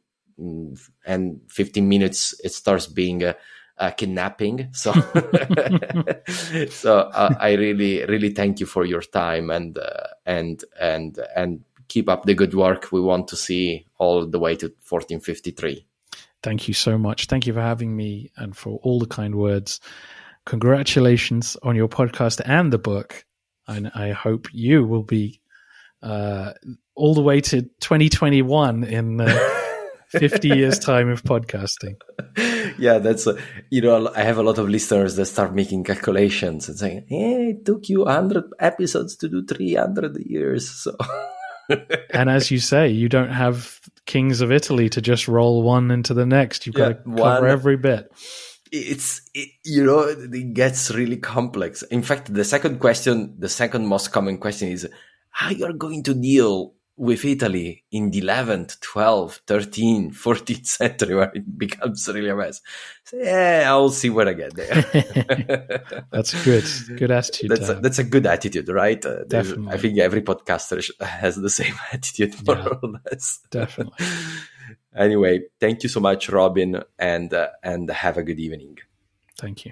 and 15 minutes, it starts being a, a kidnapping. So, so uh, I really, really thank you for your time and uh, and and and keep up the good work. We want to see all the way to 1453. Thank you so much. Thank you for having me and for all the kind words. Congratulations on your podcast and the book. And I hope you will be uh, all the way to 2021 in uh, 50 years' time of podcasting. Yeah, that's, uh, you know, I have a lot of listeners that start making calculations and saying, hey, it took you 100 episodes to do 300 years. So. and as you say, you don't have Kings of Italy to just roll one into the next. You've yeah, got to cover one, every bit. It's it, you know it gets really complex. In fact, the second question, the second most common question is how you're going to deal with Italy in the 11th, 12th, 13th, 14th century where it becomes really a mess. So, yeah, I'll see when I get there. that's good. Good attitude. That's a, that's a good attitude, right? Uh, definitely. I think every podcaster has the same attitude, more yeah, or less. Definitely. anyway, thank you so much, Robin, and uh, and have a good evening. Thank you.